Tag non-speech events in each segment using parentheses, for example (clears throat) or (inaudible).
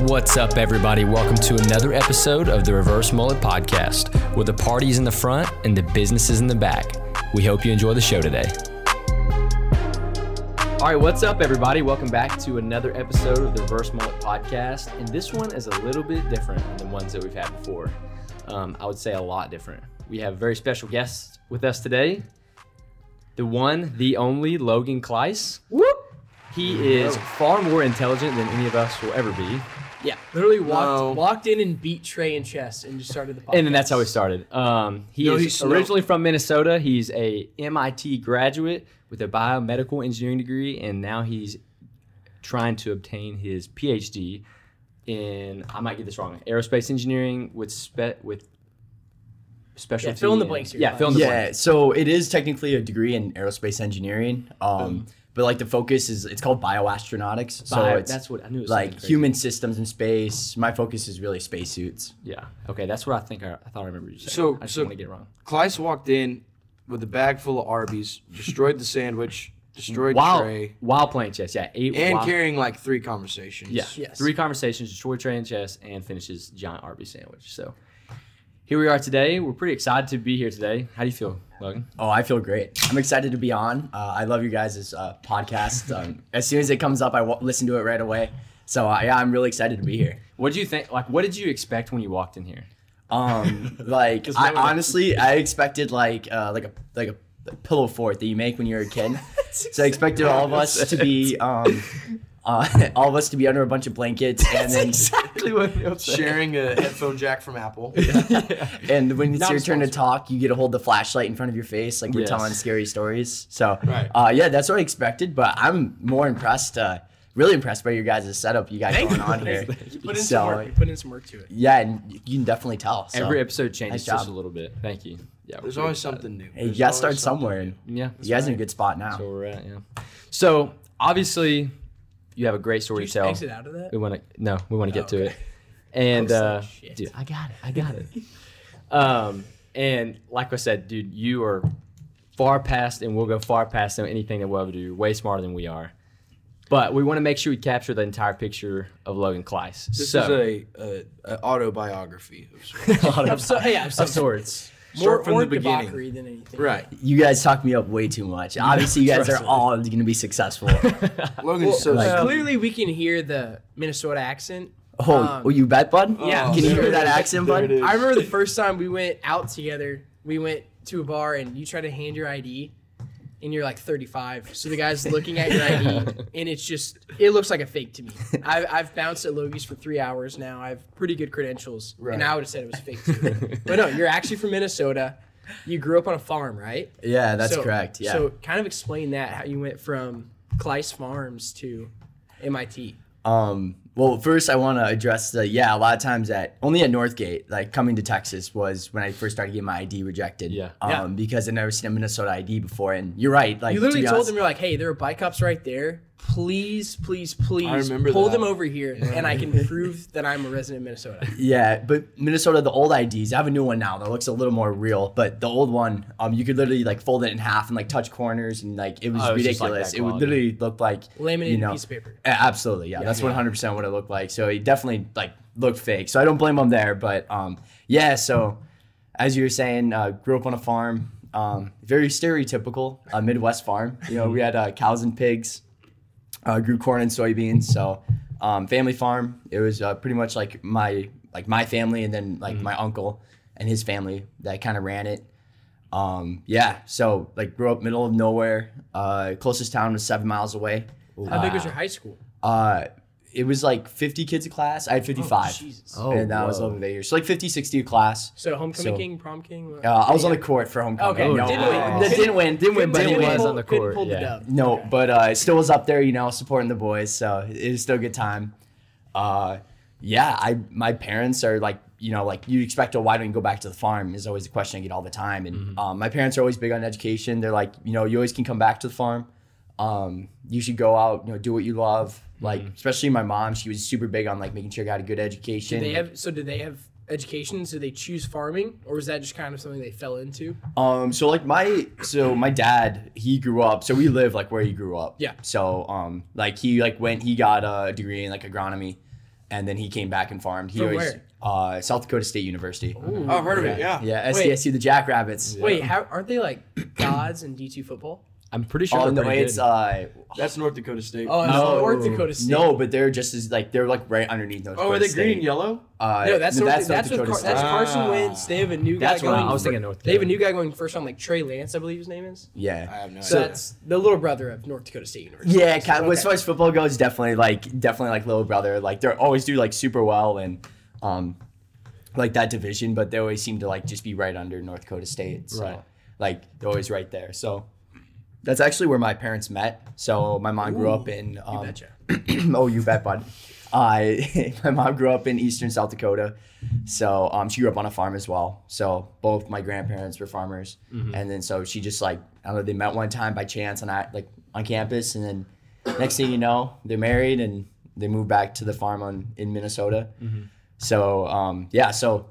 What's up, everybody? Welcome to another episode of the Reverse Mullet Podcast, where the party's in the front and the business is in the back. We hope you enjoy the show today. All right, what's up, everybody? Welcome back to another episode of the Reverse Mullet Podcast. And this one is a little bit different than the ones that we've had before. Um, I would say a lot different. We have a very special guest with us today the one, the only Logan Kluis. Whoop. He is far more intelligent than any of us will ever be. Yeah, literally walked No. walked in and beat Trey in chess and just started the podcast. And then that's how we started. Um, he No, is he's- originally from Minnesota. He's a MIT graduate with a biomedical engineering degree, and now he's trying to obtain his PhD in I might get this wrong aerospace engineering with spe- with specialty. fill in the blanks here, Yeah, fill in the Yeah, blanks. so it is technically a degree in aerospace engineering. Um, but like the focus is it's called bioastronautics. So Bio- it's that's what I knew. It was like crazy. human systems in space. My focus is really spacesuits. Yeah. Okay, that's what I think. I, I thought I remember you saying. So- I just so- want to get it wrong. Kluis walked in with a bag full of Arby's, destroyed the sandwich, destroyed While Trey, while playing chess, yeah, eight and while- carrying like three conversations. Yeah. Yes. Three conversations, destroy Trey and chess, and finishes giant Arby sandwich. So here we are today. We're pretty excited to be here today. How do you feel, Logan? Oh, I feel great. I'm excited to be on. Uh, I love you guys' uh, podcast. Um, (laughs) as soon as it comes up, I w- listen to it right away. So uh, yeah, I'm really excited to be here. What did you think? Like, what did you expect when you walked in here? Um, (laughs) like I honestly, I expected like uh, like a like a pillow fort that you make when you're a kid. (laughs) so I expected all of us to be um, uh, (laughs) all of us to be under a bunch of blankets, and then exactly what Sharing a headphone jack from Apple. (laughs) and when it's Not your turn to talk, you get to hold the flashlight in front of your face, like we're Yes. telling scary stories. So Right. uh, yeah, that's what I expected. But I'm more impressed. Uh, really impressed by your guys' setup you got Thank going you. on here. you put in So, some work. You put in some work to it. Yeah, and you can definitely tell. So. Every episode changes Nice just a little bit. Thank you. Yeah, There's always something new. Hey, you There's gotta start somewhere, new. and Yeah, you guys in a good spot now. that's where we're at. Yeah. So obviously, you have a great story Did to tell. exit out of that? We want to no, we want to get Oh, to it. And uh, like, dude, I got it. I got it. (laughs) um, and like I said, dude, you are far past, and we'll go far past anything that we'll ever do. You're way smarter than we are. But we want to make sure we capture the entire picture of Logan Kluis. This so, is a, a, a autobiography of (laughs) sorts. Of so, yeah, of some of sorts. More, Start from more the beginning. debauchery than anything. right. You guys talk me up way too much. (laughs) Obviously, you guys are me. all going to be successful. (laughs) Logan's Well, so like- stupid. clearly, we can hear the Minnesota accent. Oh, Um, oh, you bet, bud? Yeah. Can you hear that accent, bud? I remember the first time we went out together. We went to a bar and you tried to hand your ID, and you're like 35. So the guy's looking at your ID, (laughs) and it's just it looks like a fake to me. I've, I've bounced at Logie's for three hours now. I have pretty good credentials, Right. and I would have said it was fake too. but no, you're actually from Minnesota. You grew up on a farm, right? Yeah, that's So- correct. Yeah. So kind of explain that how you went from Kluis Farms to MIT. Um, well, first I want to address the yeah. A lot of times at only at Northgate, like coming to Texas was when I first started getting my ID rejected. Yeah. Um, Yeah. because I'd never seen a Minnesota ID before, and you're right. Like You literally to told honest- them you're like, hey, there are bike cops right there. Please, please, please remember pull that. them over here, and I can prove (laughs) that I'm a resident of Minnesota. Yeah, but Minnesota, the old IDs, I have a new one now that looks a little more real. But the old one, um, you could literally like fold it in half and like touch corners, and like it was Oh, it's just like ridiculous. that it would literally look like Laminated you know, piece of paper. A- Absolutely, yeah. That's one hundred percent what it looked like. So it definitely like looked fake. So I don't blame them there. But um, yeah. So as you were saying, uh, grew up on a farm. Um, very stereotypical uh, Midwest farm. You know, we had uh, cows and pigs. Uh, grew corn and soybeans. So um, family farm. It was uh, pretty much like my like my family, and then like my uncle and his family that kind of ran it. Um, yeah. So like grew up middle of nowhere. Uh, closest town was seven miles away. How big was your high school? It was like 50 kids a class. I had 55. Jesus. Oh, and that was whoa. over the years. So like 50, 60 a class. So homecoming So- king, prom king. Uh, I was on the court for homecoming. Okay, no, didn't win. That didn't win. Didn't win, but Couldn't win. was. was on the court, pull the dub. No, Okay. but uh, it still was up there, you know, supporting the boys. So it was still a good time. Uh, yeah, I my parents are like, you know, like you expect, oh, why don't you go back to the farm? Is always a question I get all the time. And um, my parents are always big on education. They're like, you know, you always can come back to the farm. Um, you should go out, you know, do what you love. Like, especially my mom, she was super big on like making sure I got a good education. Did they have so did they have education? So they choose farming, or was that just kind of something they fell into? Um, so like my so my dad, he grew up. So we live like where he grew up. Yeah. So um, like he like went, he got a degree in like agronomy, and then he came back and farmed. He From was where? uh, South Dakota State University. Ooh. Oh, I've heard of it. Yeah. Yeah, Wait. SDSU, the Jackrabbits. Wait, how, aren't they like (coughs) gods in D two football? I'm pretty sure Oh no, pretty it's uh, That's North Dakota State. Oh, no, North Dakota State. No, but they're just as like they're like right underneath North oh, Dakota are they State. green and yellow? Uh, No, that's no, North, that's, North with Dakota Car- State. that's Carson Ah. Wentz. They have a new guy That's what going. I was thinking. North. Dakota. They have a new guy going first on like Trey Lance, I believe his name is. Yeah, I yeah. have no So idea. that's the little brother of North Dakota State University. Yeah, kind of, as Okay. far as football goes, definitely like definitely like little brother. Like they are always do like super well and um like that division, but they always seem to like just be right under North Dakota State. So Right. like they're always right there. So that's actually where my parents met. So my mom grew up in um, You betcha. (clears throat) oh, you bet, bud. I (laughs) my mom grew up in eastern South Dakota, so um, she grew up on a farm as well. So both my grandparents were farmers, and then so she just like I don't know they met one time by chance on that like on campus, and then next thing you know they're married and they moved back to the farm on in Minnesota. So um, yeah, so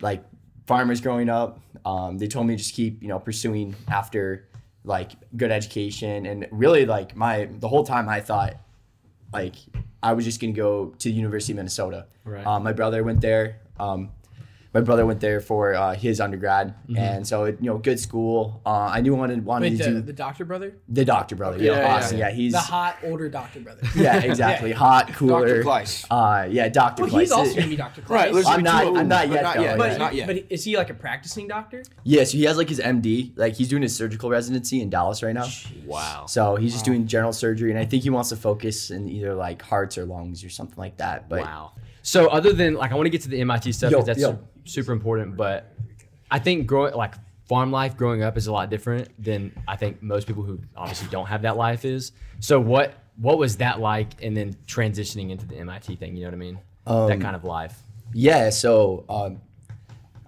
like farmers growing up, um, they told me just keep you know pursuing after like good education and really like my the whole time I thought like I was just gonna go to the University of Minnesota. Right. Um, my brother went there. Um, my brother went there for uh, his undergrad, and so it, you know, good school. Uh, I knew I wanted wanted Wait, to the, do the doctor brother, the doctor brother. Yeah, Yeah, yeah, Austin. Yeah, he's the hot older doctor brother. (laughs) yeah, exactly. (laughs) Hot, cooler. Dr. Kluis. Uh, yeah, Doctor. Well, he's also gonna be Dr. Kluis. Right, I'm not. Two. I'm not But yet. not though, yet. But, yeah. Not yet. but is he like a practicing doctor? Yeah, so he has like his MD. Like he's doing his surgical residency in Dallas right now. Wow. So he's just doing general surgery, and I think he wants to focus in either like hearts or lungs or something like that. But Wow. So other than like, I want to get to the MIT stuff because that's yo. super important. But I think growing like farm life growing up is a lot different than I think most people who obviously don't have that life is. So what what was that like? And then transitioning into the MIT thing, you know what I mean? that Um, kind of life. yeah, so um,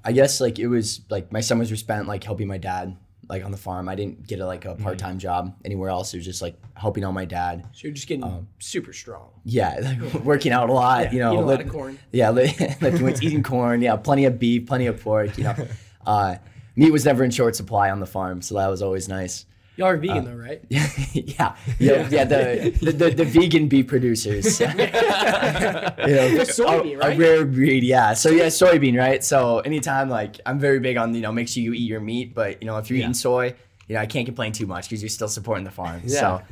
I guess like it was like my summers were spent like helping my dad like on the farm. I didn't get a, like a part time job anywhere else. It was just like helping out my dad. So you're just getting super strong. Yeah, (laughs) like working out a lot. you know, eating a lot of corn. Yeah, li- (laughs) lifting weights, eating corn. Yeah, plenty of beef, plenty of pork. You know, (laughs) uh, meat was never in short supply on the farm, so that was always nice. Y'all are vegan though, right? (laughs) yeah, yeah, yeah. The (laughs) the, the, the vegan beef producers. (laughs) you know, soybean, a, right? a rare breed. Yeah. So yeah, soybean, right? So anytime, like, I'm very big on you know make sure you eat your meat, but you know if you're Yeah. eating soy, you know I can't complain too much because you're still supporting the farm. Yeah. So,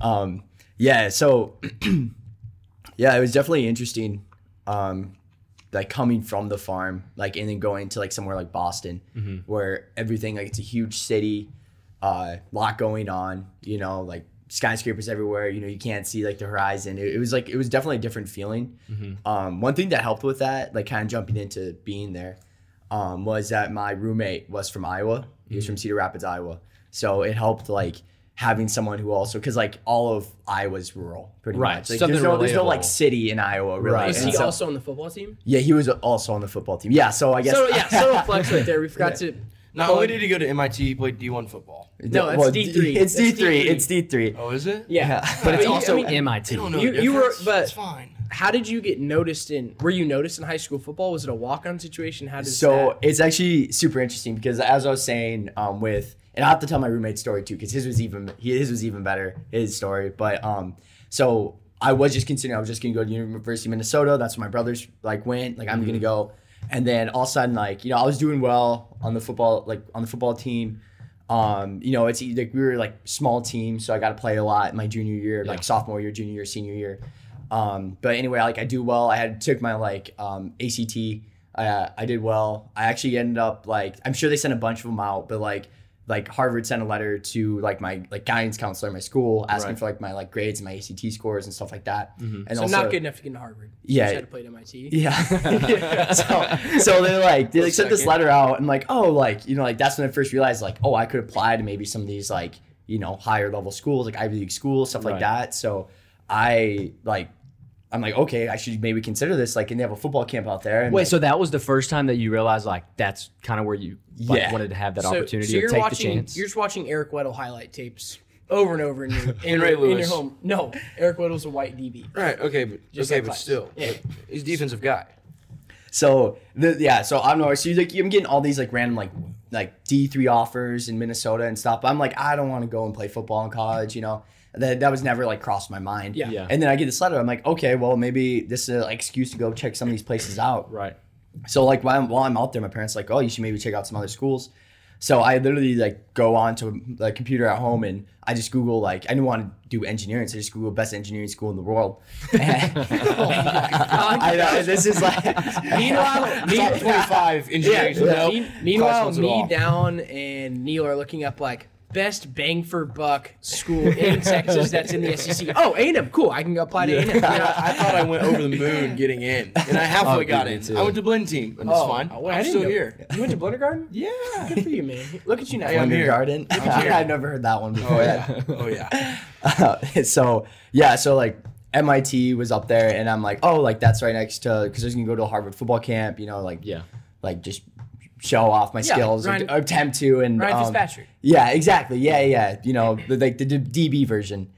um, yeah. So, (clears throat) yeah, it was definitely interesting. Um, like coming from the farm, like and then going to like somewhere like Boston, where everything like it's a huge city, uh, lot going on. You know, like skyscrapers everywhere. You know, you can't see like the horizon. It, it was like it was definitely a different feeling. Um, one thing that helped with that, like kind of jumping into being there, um, was that my roommate was from Iowa. He was from Cedar Rapids, Iowa. So it helped like having someone who also because like all of Iowa's rural, pretty Right, much. Like, something there's no there's no like city in Iowa really. Right. Is he so- also on the football team? yeah, he was also on the football team. Yeah, so I guess. So yeah, subtle flex right there. We forgot (laughs) to. Not only did he go to MIT, he played D1 football. No, that's D- D3. It's That's D three. D3. It's D three. Oh, is it? Yeah, (laughs) But it's you- also I mean, MIT. They don't know You- the you were- difference. but- it's fine. How did you get noticed in? Were you noticed in high school football? Was it a walk-on situation? How did So that? it's actually super interesting because as I was saying, um, with and I have to tell my roommate's story too because his was even his was even better his story. But um, so I was just considering I was just gonna go to University of Minnesota. That's where my brothers like went. Like I'm gonna go, and then all of a sudden like you know I was doing well on the football like on the football team. Um, you know, it's like we were like small team, so I got to play a lot my junior year, like sophomore year, junior year, senior year. Um, but anyway, like I do well. I had took my like um, ACT. Uh, I did well. I actually ended up like I'm sure they sent a bunch of them out, but like like Harvard sent a letter to like my like guidance counselor at my school asking Right. for like my like grades and my ACT scores and stuff like that. Mm-hmm. And so also, not good enough to get into Harvard. Yeah. just had to play at MIT. (laughs) yeah. (laughs) so so they like they like sent this letter out and like oh like you know like that's when I first realized like oh I could apply to maybe some of these like you know higher level schools like Ivy League schools stuff like that. So I like I'm like okay I should maybe consider this like and they have a football camp out there. And, Wait, like, so that was the first time that you realized like that's kind of where you like, Yeah. wanted to have that So, opportunity so or take watching, the chance? You're just watching Eric Weddle highlight tapes over and over in your (laughs) in, Ray your, in your Lewis. home. No, Eric Weddle's a white DB. Right. Okay. But Just okay, but Kluis. still, Yeah. he's a defensive guy. So the yeah, so I'm no so like I'm getting all these like random like like D three offers in Minnesota and stuff. I'm like I don't want to go and play football in college, you know. That that was never like crossed my mind. Yeah. Yeah. And then I get this letter. I'm like, okay, well maybe this is an excuse to go check some of these places out. Right. So like while I'm, while I'm out there, my parents are like, oh, you should maybe check out some other schools. So I literally like go on to the computer at home and I just Google like I didn't want to do engineering, so I just Google best engineering school in the world. (laughs) Oh I know this is like (laughs) (laughs) Meanwhile, Top me, 25 engineering. Yeah, Nope. me- meanwhile, Class ones at me down and Neil are looking up like best bang for buck school in Texas that's in the SEC. Oh, A&M, cool. I can go apply to A&M. Yeah, I thought I went over the moon getting in, and I halfway Oh, got me in. too. I went to Blinn team, and Oh, it's fine. well, I I'm didn't still know. here. You went to Blundergarden? Yeah. Good for you, man. Look at you now. Hey, I'm here. Garden. here. I've never heard that one before. Oh yeah. Oh (laughs) yeah. Uh, so yeah, so like MIT was up there, and I'm like, oh, like that's right next to because I was gonna go to a Harvard football camp, you know, like Yeah. like just show off my Yeah, skills, or Ryan- d- attempt to, and Ryan um. Yeah, exactly. Yeah, yeah. You know, the, like the D- DB version.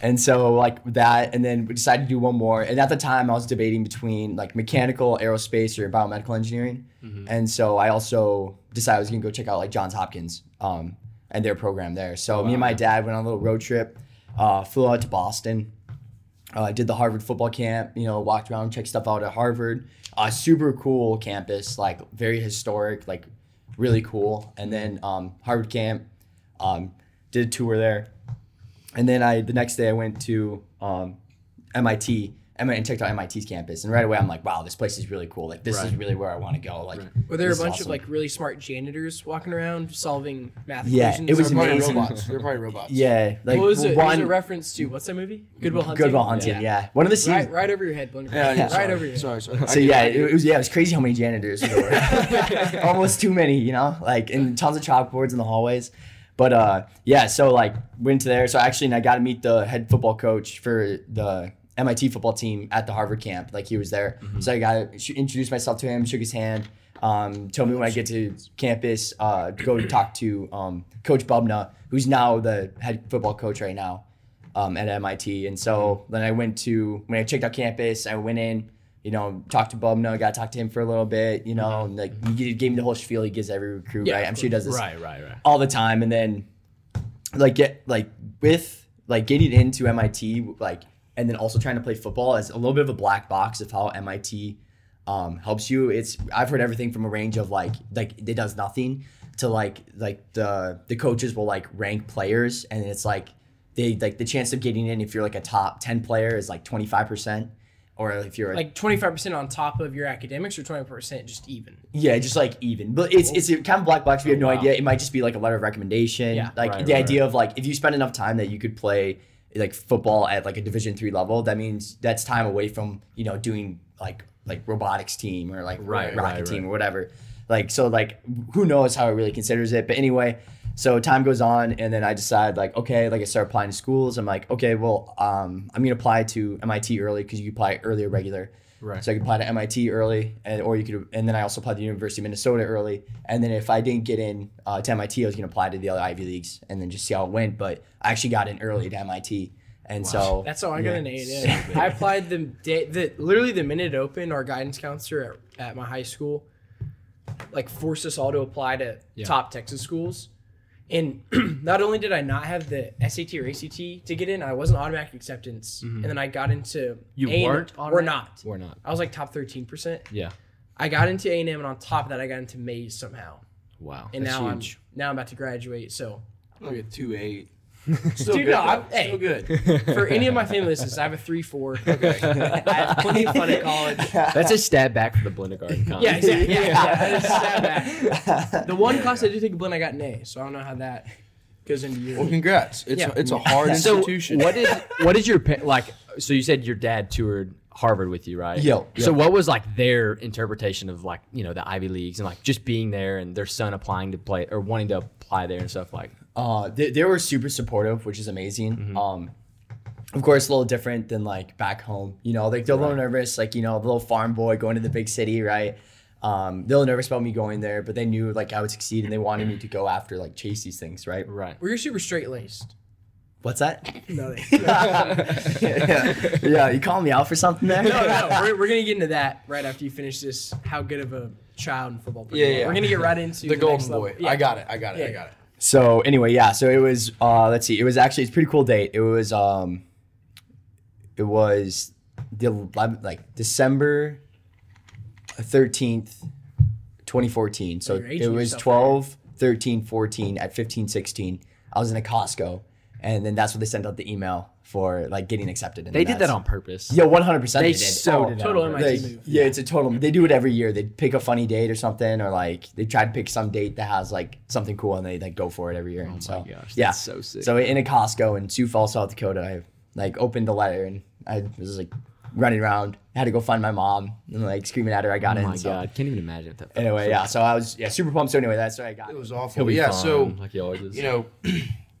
And so like that, and then we decided to do one more. And at the time, I was debating between like mechanical, aerospace, or biomedical engineering. And so I also decided I was gonna go check out like Johns Hopkins um, and their program there. So me and my dad went on a little road trip, uh, flew out to Boston. Uh, did the Harvard football camp. You know, walked around, checked stuff out at Harvard. Uh, super cool campus, like very historic, like really cool. And then um, Harvard camp, um, did a tour there. And then I the next day I went to um, MIT and went and checked out MIT's campus. And right away I'm like, wow, this place is really cool. Like this is really where I want to go. Like Were there a this is bunch of like really smart janitors walking around solving math Yeah, equations? it was They're probably amazing. robots. They're probably robots. yeah, like what was it? It was one a reference to what's that movie? Goodwill Hunting. Goodwill Hunting. Yeah. one of the scenes. Right, right over your head, Blundergarden. Yeah, yeah, right sorry. over your head. Sorry, sorry. So I yeah, I get it, was yeah, it was crazy how many janitors there were. (laughs) Almost too many, you know, like and tons of chalkboards in the hallways. But uh, yeah, so like went to there. So actually, and I got to meet the head football coach for the MIT football team at the Harvard camp. Like he was there, so I got to introduce myself to him, shook his hand, um, told me when I get to campus, uh, go talk to um, Coach Bubna, who's now the head football coach right now um, at MIT. And so then I went to when I checked out campus, I went in, you know, talked to Bubna, got to talk to him for a little bit, you know, and like he gave- gave me the whole spiel he gives every recruit, Yeah, right? I'm sure he does this Right. Right. Right. all the time. And then like get like with like getting into MIT, like and then also trying to play football is a little bit of a black box of how MIT um, helps you. It's I've heard everything from a range of like like it does nothing to like like the the coaches will like rank players and it's like they like the chance of getting in if you're like a top 10 player is like 25% or if you're Like twenty five percent on top of your academics, or twenty percent just even. yeah, just like even. But it's it's a kind of black box. We have no wow. idea. It might just be like a letter of recommendation. Yeah. like Right, the right, idea of like if you spend enough time that you could play like football at like a Division three level, that means that's time away from you know doing like like robotics team or like Right, rocket right, team right. or whatever. Like so like who knows how it really considers it. But anyway, so time goes on and then I decide like okay like I start applying to schools. I'm like okay well um I'm gonna apply to MIT early because you apply early or regular. Right. So I could apply to MIT early, and or you could, and then I also applied to the University of Minnesota early. And then if I didn't get in uh, to MIT, I was going to apply to the other Ivy leagues, and then just see how it went. But I actually got in early to MIT, and so That's how I got yeah. an A. Yeah. (laughs) I applied the day the literally the minute it opened. Our guidance counselor at, at my high school like forced us all to apply to Yeah. top Texas schools. And (clears throat) not only did I not have the SAT or ACT to get in, I wasn't automatic acceptance, mm-hmm. and then I got into You A&M weren't or automatic? not. Or not. I was like top thirteen percent. Yeah. I got into A and M, and on top of that, I got into Mays somehow. Wow. And That's now huge. I'm now I'm about to graduate. So Look at two eight. (laughs) Still Dude, good. no, I'm- though. hey. Still good. for any of my family listeners, I have a three four. (laughs) Okay. I have plenty of fun at college. That's a stab back for the Blender Garden. comment. Yeah, exactly. Yeah, yeah, that is sad back. (laughs) The one class I did take a blend, I got an A, so I don't know how that goes into your. Well, congrats. It's Yeah. a, it's a hard So institution. what is what is your pa- like? So you said your dad toured Harvard with you, right? Yo, So yo. what was like their interpretation of like you know the Ivy leagues and like just being there and their son applying to play or wanting to apply there and stuff like? Uh, they, they were super supportive, which is amazing. Mm-hmm. Um, of course, a little different than like back home. You know, like they're a little nervous, like you know, the little farm boy going to the big city, right? Um, they're a little nervous about me going there, but they knew like I would succeed, and they wanted me to go after like chase these things, right? Right. Well, you're super straight laced. What's that? No, (laughs) yeah, yeah, you calling me out for something there? no, no. We're, we're gonna get into that right after you finish this. How good of a child and football player. Yeah, yeah. We're gonna get right into the golden next boy. level. Yeah. I got it. I got it. I got it. So anyway, yeah. So it was. Uh, let's see. It was actually it's a pretty cool date. It was. Um, it was the like December thirteenth, twenty fourteen. So You're it was yourself, 12, 13, 14. At 15, 16, I was in a Costco, and then that's when they sent out the email for like getting accepted. And They did that on purpose. Yeah, one hundred percent. They They did. so Oh, did Total on MIT like, move. yeah, it's a total. They do it every year. They pick a funny date or something, or like they try to pick some date that has like something cool, and they like go for it every year. Oh and so Oh gosh, yeah, that's so sick. So in a Costco in Sioux Falls, South Dakota, I like opened the letter and I was like running around. I had to go find my mom and like screaming at her. I got Oh in. my so- god, can't even imagine that. Anyway, yeah. So I was yeah super pumped. So anyway, that's what I got. It was awful. Yeah, fine, so like he always is. you know, (clears throat)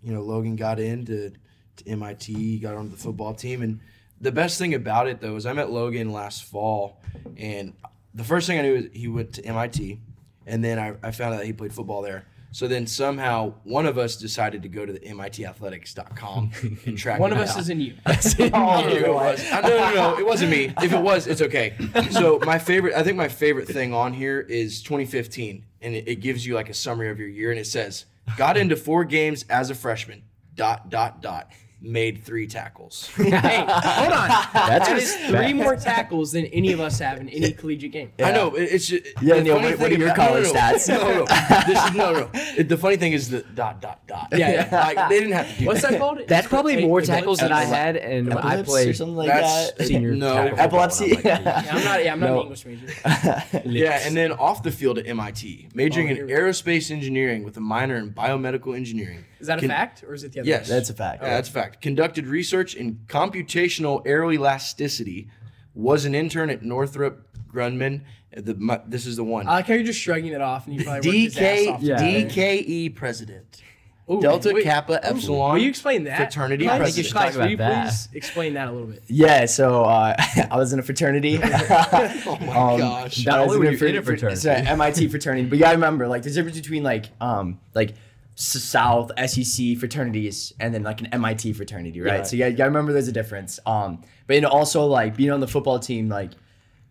you know, Logan got into to MIT, got onto the football team, and the best thing about it though is I met Logan last fall, and the first thing I knew is he went to MIT, and then I, I found out that he played football there. So then somehow one of us decided to go to the MITathletics.com (laughs) and track. One of him us down. isn't you. (laughs) (laughs) Oh, I knew it was. I- No, no, no, it wasn't me. If it was, it's okay. So my favorite, I think my favorite thing on here is 2015, and it, it gives you like a summary of your year, and it says got into four games as a freshman. Dot dot dot. Made three tackles. (laughs) hey, hold on. That's that respect. is three more tackles than any of us have in any collegiate game. I know it- it's just, Yeah, Neil, what- what are your college no, no, stats? No, no, no. This is no, no. It- (laughs) the funny thing is the dot dot dot. Yeah, yeah. (laughs) Like they didn't have to do What's that called? That's probably Hey, more hey, tackles than I had, and when I Epilepsy or played something like That's- that. senior No. tackle Epilepsy? I was, like, Yeah, I'm not. Yeah, I'm not No. an English major. Yeah, and then off the field at MIT, majoring Oh, in here we go. aerospace engineering with a minor in biomedical engineering. Is that a Con- fact or is it the other? Yes, That's a fact. Yeah, that's a fact. Conducted research in computational aeroelasticity. Was an intern at Northrop Grumman. The, my, this is the one. I like how you're just shrugging it off and you probably worked his ass DK off. Yeah. DKE E president. Ooh, Delta wait, Kappa Epsilon. Will you explain that? Fraternity Class? president. should Class, talk will you about that. please explain that a little bit? Yeah, so uh, (laughs) I was in a fraternity. (laughs) Oh my (laughs) Um, gosh. Not I was only were you fr- in a fr- fraternity. so MIT fraternity, but you gotta remember, like, there's a difference between like, um, like S- South SEC fraternities and then like an MIT fraternity, right? Yeah. So yeah, gotta, you gotta remember there's a difference. Um, but you know, also like being on the football team, like,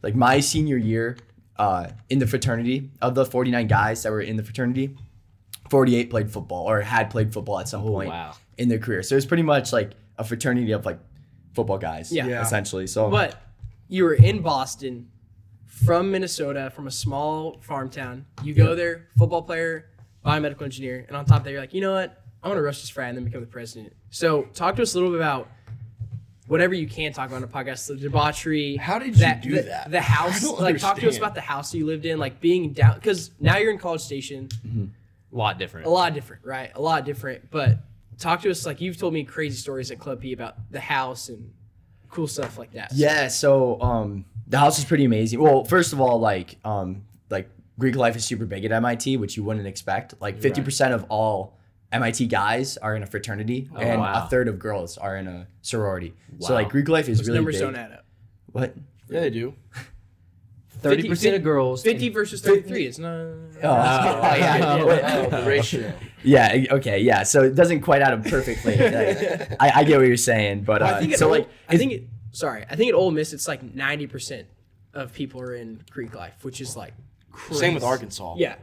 like my senior year, uh, in the fraternity of the 49 guys that were in the fraternity, 48 played football or had played football at some point wow. in their career. So it's pretty much like a fraternity of like football guys, Yeah. Yeah. essentially. So But you were in Boston from Minnesota, from a small farm town. You go there, football player, biomedical engineer, and on top of that, you're like, you know what? I want to rush this frat and then become the president. So talk to us a little bit about whatever you can talk about on a podcast, the debauchery. How did you do the, that? The (laughs) house, I don't like talk to us about the house you lived in, like being down, because now you're in College Station, a lot different. a lot different, right? A lot different. But talk to us, like you've told me crazy stories at Club P about the house and cool stuff like that. Yeah, so um the house is pretty amazing. Well, first of all, like um like Greek life is super big at MIT, which you wouldn't expect. Like 50% of all MIT guys are in a fraternity and wow. a third of girls are in a sorority. So like Greek life is Those really numbers big. don't add up. What? yeah, they do. (laughs) Thirty percent of girls. 50 versus thirty-three. It's not. Oh, (laughs) yeah. Oh, the (laughs) ratio. Yeah, okay, yeah. So it doesn't quite add up perfectly. Like, I, I get what you're saying, but uh, I think, so Ole- like I think it, sorry, I think at Ole Miss it's like 90% of people are in Greek life, which is like crazy. Same with Arkansas. Yeah.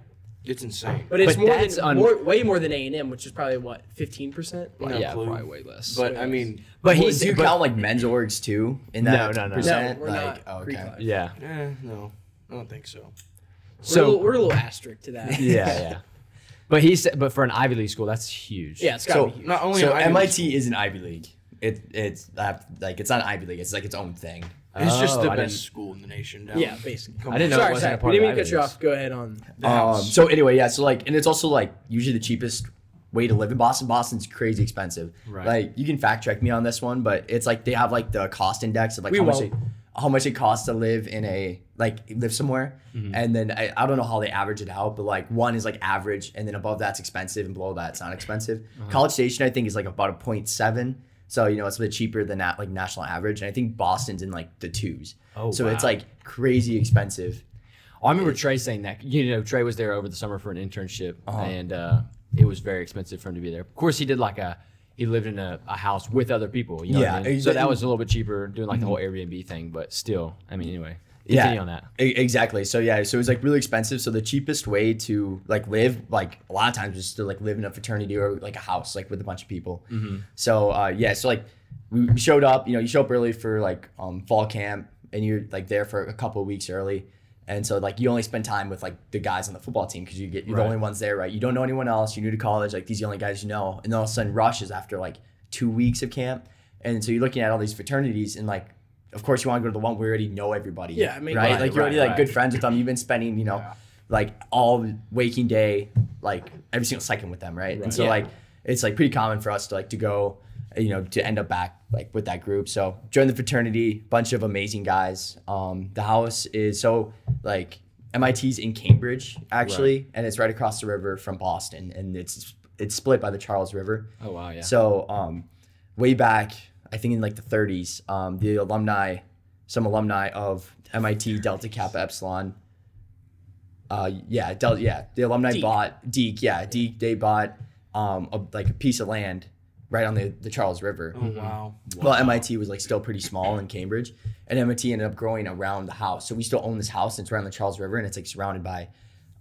It's insane. But it's But more that's than un- more, way more than A&M, which is probably what 15%. No yeah, clue. probably way less. But I mean, but well, he's do you but- count like men's orgs too in that No, no, no. No, percent? we're like, not oh, Greek okay. yeah, eh, no, I don't think so. we're, a So little, we're a little asterisk to that. yeah, yeah. (laughs) But he said, but for an Ivy League school, that's huge. Yeah, it's got to So be huge. Not only so an Ivy League MIT is an Ivy League. It it's like it's not an Ivy League. It's like its own thing. It's just Oh, the I best didn't- school in the nation. Down. yeah, basically. Come I didn't on. know it Sorry, wasn't sorry. a part We of didn't mean to Ivy cut you Leagues. off. Go ahead on. The Um, house. so anyway, yeah. So like, and it's also like usually the cheapest way to live in Boston. Boston's crazy expensive. Right. Like you can fact check me on this one, but it's like they have like the cost index of like We how much won't. it, how much it costs to live in a like live somewhere, Mm-hmm. and then I, I don't know how they average it out, but like one is like average, and then above that's expensive, and below that's not expensive. Uh-huh. College Station I think is like about a 0.7. So you know it's a bit cheaper than that like national average, and I think Boston's in like the twos. Oh, so it's like crazy expensive. I remember Trey saying that. You know, Trey was there over the summer for an internship, Uh-huh. and uh, it was very expensive for him to be there. Of course, he did like a he lived in a, a house with other people. You know what I Yeah, mean? so that was a little bit cheaper doing like the Mm-hmm. whole Airbnb thing, but still, I mean, anyway. Yeah. On that. Exactly. So yeah, so it was like really expensive. So the cheapest way to like live, like a lot of times, was to like live in a fraternity or like a house, like with a bunch of people. So uh, yeah, so like we we showed up. You know, you show up early for like um, fall camp, and you're like there for a couple of weeks early. And so like you only spend time with like the guys on the football team because you get you're Right. the only ones there, right? You don't know anyone else. You're new to college. Like these are the only guys you know. And then all of a sudden, rush is after like two weeks of camp, and so you're looking at all these fraternities and like. Of course, you want to go to the one where you already know everybody. Yeah, I mean, right? right, like you're already right, like good friends with them. You've been spending, you know, like all waking day, like every single second with them, right? And so Yeah. like it's like pretty common for us to like to go, you know, to end up back like with that group. So join the fraternity, bunch of amazing guys. Um, the house is so like MIT's in Cambridge actually, and it's right across the river from Boston, and it's it's split by the Charles River. Oh wow, yeah. So um, way back, I think in like the 30s, um, the alumni, some alumni of MIT Delta Kappa Epsilon, uh, yeah, Del- yeah, the alumni Deke. bought Deke, yeah, Deke. They bought um, a, like a piece of land right on the, the Charles River. Oh wow. Well, MIT was like still pretty small in Cambridge, and MIT ended up growing around the house. So we still own this house. And it's right on the Charles River, and it's like surrounded by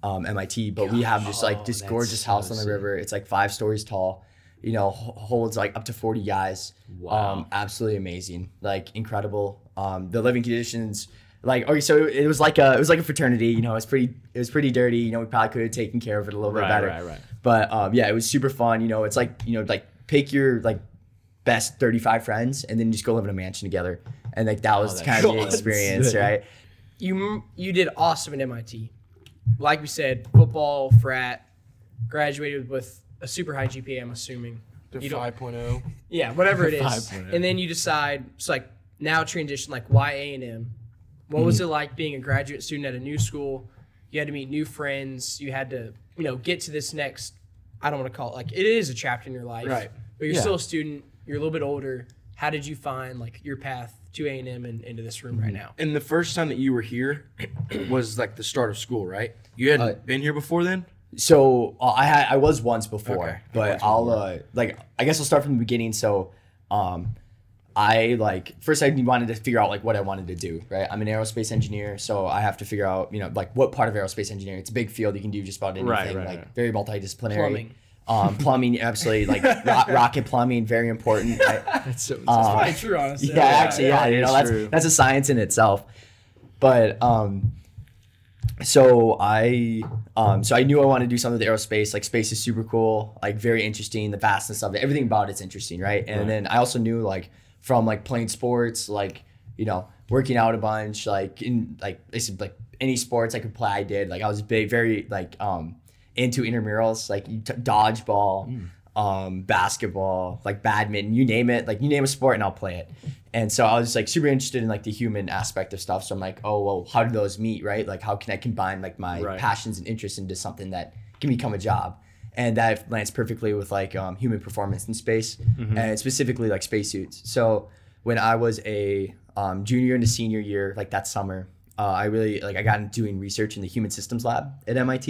um, MIT. But we have just like this that's gorgeous so house on the sick. river. It's like five stories tall. You know, holds like up to forty guys. Wow. Um, absolutely amazing. Like incredible. Um, the living conditions. Like okay, so it was like a it was like a fraternity. You know, it's pretty it was pretty dirty. You know, we probably could have taken care of it a little bit better. right, right. But um, yeah, it was super fun. You know, it's like you know, like pick your like best 35 friends and then just go live in a mansion together. And like that was that's kind of the experience, right? You you did awesome at MIT. Like we said, football, frat, graduated with a super high GPA. I'm assuming. The You 5.0. (laughs) Yeah, whatever it is. 5.0. And then you decide it's like now transition like why A and M. What was it like being a graduate student at a new school? You had to meet new friends. You had to you know get to this next. I don't want to call it like it is a chapter in your life, Right. But you're Yeah. still a student. You're a little bit older. How did you find like your path to A and M and into this room right now? And the first time that you were here was like the start of school, right? You hadn't Uh, been here before then? So uh, I had I was once before, Okay. but I'll uh, like I guess I'll start from the beginning. So, um, I like first I wanted to figure out like what I wanted to do. Right, I'm an aerospace engineer, so I have to figure out you know like what part of aerospace engineering. It's a big field; you can do just about anything. Right, right, like right. very multidisciplinary. Plumbing. Um, (laughs) plumbing, absolutely. Like ro- rocket plumbing, very important. I, (laughs) That's so. Um, Probably true, honestly. yeah, actually, yeah, yeah, you know, that's true. that's a science in itself. But um, so I um, so I knew I wanted to do something with aerospace. Like space is super cool, like very interesting. The vastness of it, everything about it's interesting, right? And Right. then I also knew like from like playing sports, like you know, working out a bunch, like in like basically like any sports I could play, I did. Like I was big, very like um into intramurals, like t- dodgeball, um, basketball, like badminton, you name it, like you name a sport and I'll play it. And so I was like super interested in like the human aspect of stuff. So I'm like, oh well, how do those meet, right? Like how can I combine like my Right. passions and interests into something that can become a job? And that lands perfectly with like um, human performance in space, and specifically like spacesuits. So when I was a um, junior into senior year, like that summer, uh, I really like I got into doing research in the Human Systems Lab at MIT,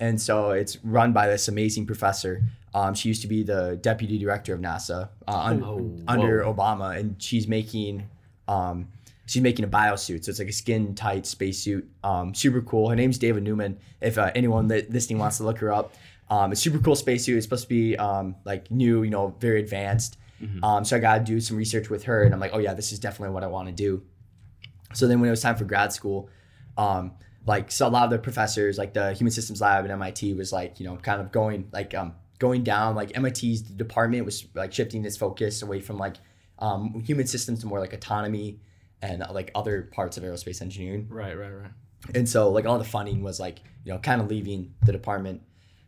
and so it's run by this amazing professor. Um, she used to be the deputy director of NASA uh, un- Oh, under. Obama, and she's making um, she's making a biosuit, so it's like a skin tight spacesuit. Um, super cool. Her name's Dava Newman. If uh, anyone that listening wants to look her up, um, it's super cool spacesuit. It's supposed to be um, like new, you know, very advanced. Um, so I got to do some research with her, and I'm like, oh yeah, this is definitely what I want to do. So then when it was time for grad school, um, like so a lot of the professors, like the human systems lab at MIT was like, you know, kind of going like um going down, like MIT's department was like shifting its focus away from like um human systems to more like autonomy and uh, like other parts of aerospace engineering. Right, right, right. And so like all the funding was like, you know, kind of leaving the department.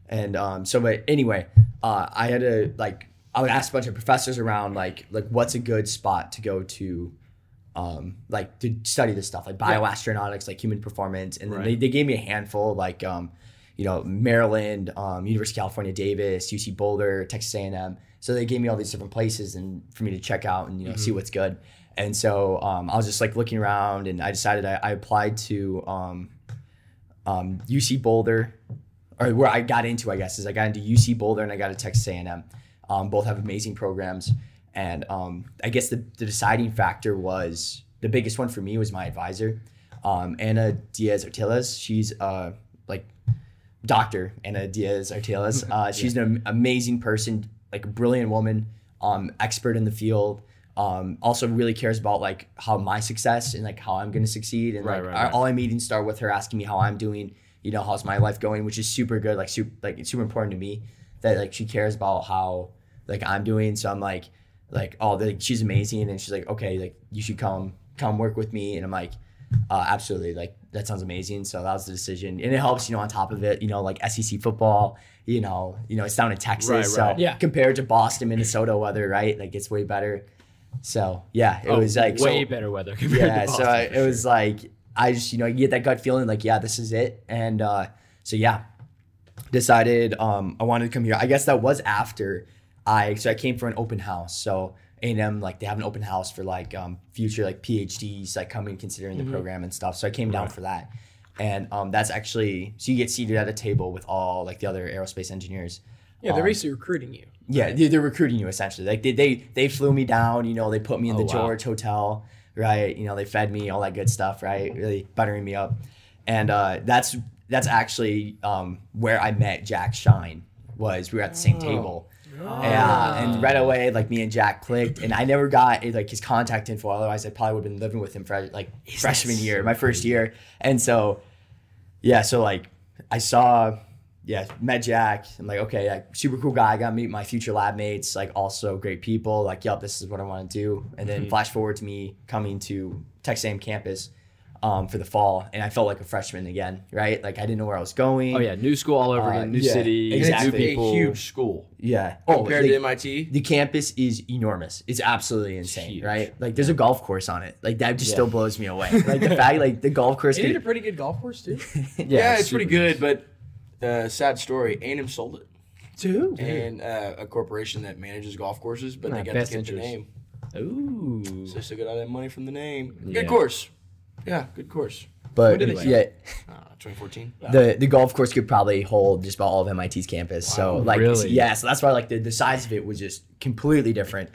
And um so but anyway, uh I had to like I would ask a bunch of professors around like like what's a good spot to go to um like to study this stuff like bioastronautics like human performance and then they, they gave me a handful like um you know Maryland um University of California Davis UC Boulder Texas A&M so they gave me all these different places and for me to check out and you know see what's good and so um I was just like looking around and I decided I, I applied to um um UC Boulder or where I got into, I guess, is I got into UC Boulder and I got to Texas A&M. Um, both have amazing programs, and um, I guess the, the deciding factor was the biggest one for me was my advisor. um, Ana Diaz Artiles. She's uh like Doctor Ana Diaz Artiles. Uh, she's an amazing person, like a brilliant woman, um, expert in the field. Um, also really cares about like how my success and like how I'm gonna succeed. And Right, like right, right. all our meetings start with her asking me how I'm doing. You know, how's my life going, which is super good. Like super, like it's super important to me that like she cares about how like I'm doing. So I'm like, like oh, like, she's amazing, and she's like, okay, like you should come come work with me, and I'm like, uh, absolutely, like that sounds amazing. So that was the decision, and it helps, you know, on top of it, you know, like SEC football, you know, you know, it's down in Texas, Right, so right. Yeah. compared to Boston, Minnesota weather, right? Like it's way better. So yeah, it Oh, was like way so, better weather. compared yeah to so Boston, I, it was like i just you know you get that gut feeling like yeah this is it and uh so yeah decided um i wanted to come here i guess that was after i so i came for an open house so a&m like they have an open house for like um future like phds like coming considering the program and stuff so i came down Right. for that and um that's actually so you get seated at a table with all like the other aerospace engineers Yeah, they're Um, basically recruiting you. yeah, they- they're recruiting you essentially. Like they they they flew me down. You know, they put me in Oh, the wow. George Hotel, right? You know, they fed me all that good stuff, right? Really buttering me up, and uh, that's that's actually um, where I met Jack Shine. Was we were at the same table. Yeah, and right away, like me and Jack clicked, and I never got eh, like his contact info. Otherwise, I probably would have been living with him for like freshman year, my first year. And so, yeah, so like I saw, yeah, met Jack. I'm like, okay, like super cool guy. I got to meet my future lab mates, like also great people. Like, yep, this is what I want to do. And then flash forward to me coming to Texas A&M campus um, for the fall, and I felt like a freshman again, right? Like I didn't know where I was going. Oh yeah, new school all over Uh, again, new yeah, city, exactly. new It's people. a huge school yeah. Oh, compared like- to MIT. the campus is enormous. It's absolutely insane, huge. right? Like there's a golf course on it. Like that just Yeah. still blows me away. (laughs) Like the fact, like the golf course. Isn't it a pretty good golf course too? (laughs) Yeah, it's super pretty good, but uh, sad story. A&M sold it, to who? and uh, a corporation that manages golf courses, but they got to get the name, Ooh. so they still got all that money from the name. Yeah. Good course. Yeah, good course. but yeah, Uh, 2014. the the golf course could probably hold just about all of MIT's campus. So like really? yeah, so that's why like the, the size of it was just completely different.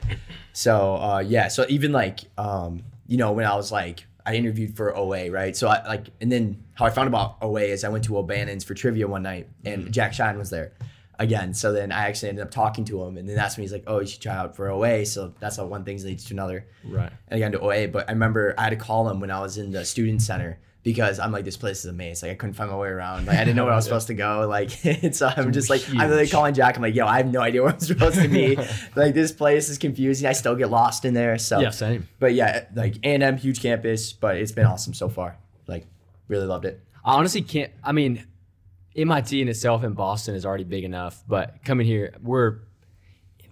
So uh, yeah, so even like um, you know when I was like I interviewed for OA right, so I like and then how I found about OA is I went to O'Bannon's for trivia one night and Jack Shine was there again. So then I actually ended up talking to him and then that's when he's like, oh, you should try out for OA. So that's how one thing leads to another Right. and I got into OA. But I remember I had to call him when I was in the student center because I'm like, this place is a maze. Like I couldn't find my way around. Like I didn't know where I was (laughs) supposed to go. Like (laughs) so I'm just like I'm huge. calling Jack. I'm like, yo, I have no idea where I'm (laughs) supposed to be. like this place is confusing. I still get lost in there. So Yeah, same. But yeah, like A and M huge campus, but it's been awesome so far. Like really loved it. I honestly can't. I mean, MIT in itself in Boston is already big enough, but coming here, we're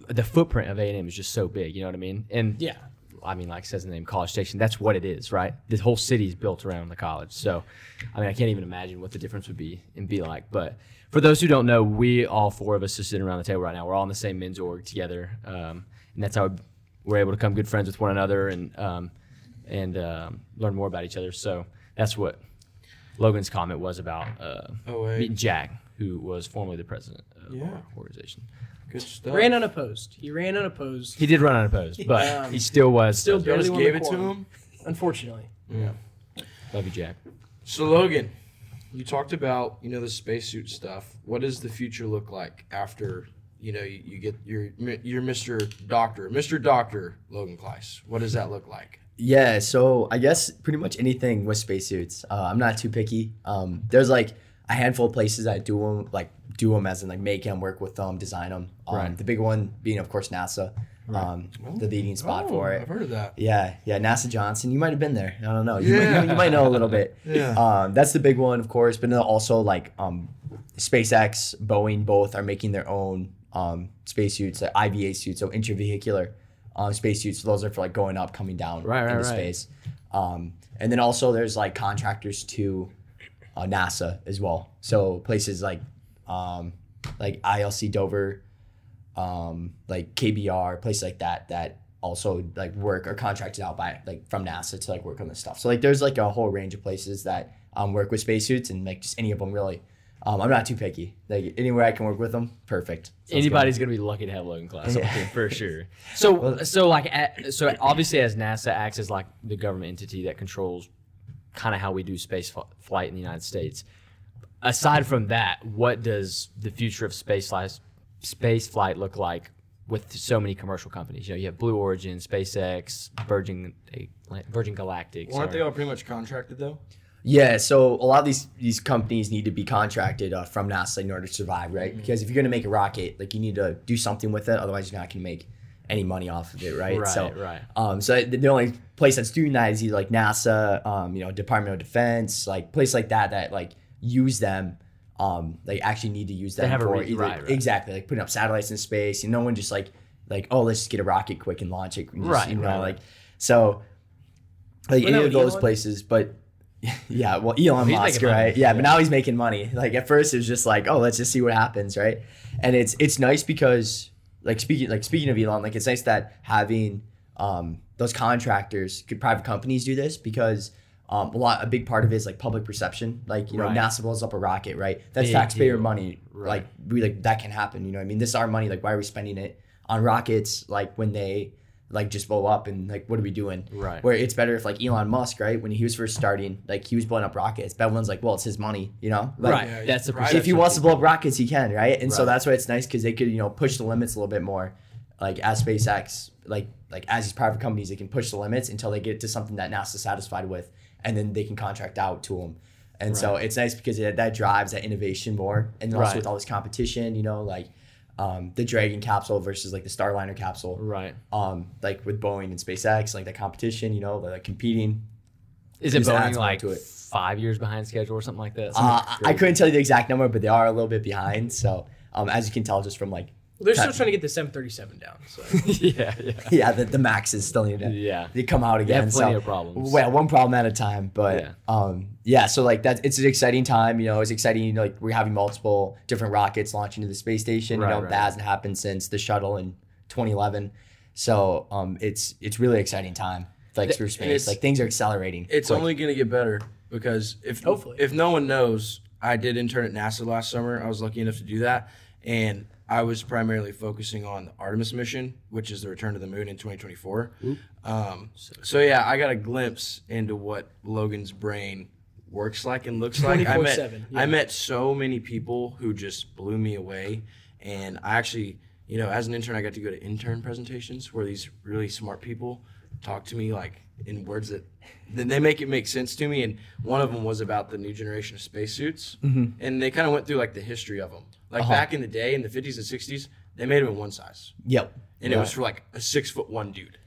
the footprint of A and M is just so big. You know what I mean? And Yeah. I mean, like says the name, College Station. That's what it is, right? This whole city is built around the college. So, I mean, I can't even imagine what the difference would be and be like. But for those who don't know, we all four of us are sitting around the table right now. We're all in the same men's org together, um, and that's how we're able to become good friends with one another and um, and um, learn more about each other. So that's what Logan's comment was about uh, Oh, meeting Jack, who was formerly the president of Yeah. our organization. Good stuff. Ran unopposed. He ran unopposed. He did run unopposed, (laughs) but Um, he still was still barely just gave it to him. Unfortunately. Yeah. Love you, Jack. So Logan, you talked about you know the spacesuit stuff. What does the future look like after you know you, you get your your Mr. Doctor, Mr. Doctor Logan Kluis? What does that look like? Yeah, so I guess pretty much anything with spacesuits. Uh, I'm not too picky. Um, there's like a handful of places that do them, like do them as in like make them, work with them, design them. Um, Right. The big one being, of course, NASA. Um, the leading spot Oh, for it. I've heard of that. Yeah, yeah, NASA Johnson. You might have been there. I don't know. You, might, you, you might know a little bit. (laughs) Yeah. Um, that's the big one, of course. But then also like um, SpaceX, Boeing, both are making their own um, spacesuits, like IVA suits, so intravehicular um, spacesuits. So those are for like going up, coming down Right, right, into right. space. Um, and then also there's like contractors to uh, NASA as well. So places like um, like ILC Dover, um, like KBR, places like that that also like work or contracted out by like from NASA to like work on this stuff. So like there's like a whole range of places that um, work with spacesuits and like just any of them really. Um, I'm not too picky. Like anywhere I can work with them, perfect. Sounds good. Anybody's gonna be lucky to have Logan Kluis on the team for (laughs) sure. So, so like, at, so obviously, as NASA acts as like the government entity that controls kind of how we do space f- flight in the United States. Aside from that, what does the future of space flight space flight look like with so many commercial companies? You know, you have Blue Origin, SpaceX, Virgin Virgin Galactic. Well, aren't sorry. they all pretty much contracted though? Yeah, so a lot of these these companies need to be contracted uh, from NASA in order to survive, right? Because if you're going to make a rocket, like you need to do something with it, otherwise you're not going to make any money off of it, right? Right, so, right. Um, so the, only place that's doing that is either like NASA, um, you know, Department of Defense, like place like that that like use them, um, like actually need to use them have a for re- either, right, right. exactly like putting up satellites in space, and no one just like like oh let's just get a rocket quick and launch it, and just, Right, You know, right, like so, like any of those places, but. Yeah, well, Elon He's Musk, right? Yeah, but now he's making money. Like at first, it was just like, oh, let's just see what happens, right? And it's it's nice because, like speaking like speaking of Elon, like it's nice that having um, those contractors, could private companies do this because um, a lot a big part of it is like public perception. Like you know, Right. NASA blows up a rocket, right? That's Big taxpayer deal. money. Right. Like we like that can happen. You know, what I mean, this is our money. Like why are we spending it on rockets? Like when they like just blow up and like what are we doing? Right. Where it's better if like Elon Musk, right? When he was first starting, like he was blowing up rockets. But everyone's like, well, it's his money, you know? Like, right. Yeah, That's the right. If he wants to blow up rockets, he can, right? And so that's why it's nice because they could, you know, push the limits a little bit more. Like as SpaceX, like like as these private companies, they can push the limits until they get to something that NASA's satisfied with, and then they can contract out to them. And so it's nice because it, that drives that innovation more, and then also with all this competition, you know, like um, the Dragon capsule versus like the Starliner capsule, Right. um, like with Boeing and SpaceX, like the competition, you know, like competing. Is it Boeing like it. five years behind schedule or something like that? Uh, I couldn't tell you the exact number, but they are a little bit behind. So um, as you can tell, just from like Well, they're still trying to get the 737 down. So (laughs) yeah, yeah, yeah, the, the max is still need to yeah. they come out again. have plenty so, of problems. Well, one problem at a time, but Yeah. um, yeah. So like that, it's an exciting time. You know, it's exciting. You know, like we're having multiple different rockets launching to the space station. Right, you know, right. that hasn't happened since the shuttle in 2011. So um, it's it's really exciting time. Like Th- through it's- space, like things are accelerating. It's quick. only gonna get better because if Hopefully. if no one knows, I did intern at NASA last summer. I was lucky enough to do that, and I was primarily focusing on the Artemis mission, which is the return to the moon in 2024. Um, so yeah, I got a glimpse into what Logan's brain works like and looks like. I met yeah. I met so many people who just blew me away, and I actually, you know, as an intern, I got to go to intern presentations where these really smart people talk to me like in words that then they make it make sense to me. And one of them was about the new generation of spacesuits, and they kind of went through like the history of them. Like Uh-huh. back in the day, in the 50s and 60s, they made them in one size, Yep. and it was for like a six foot one dude,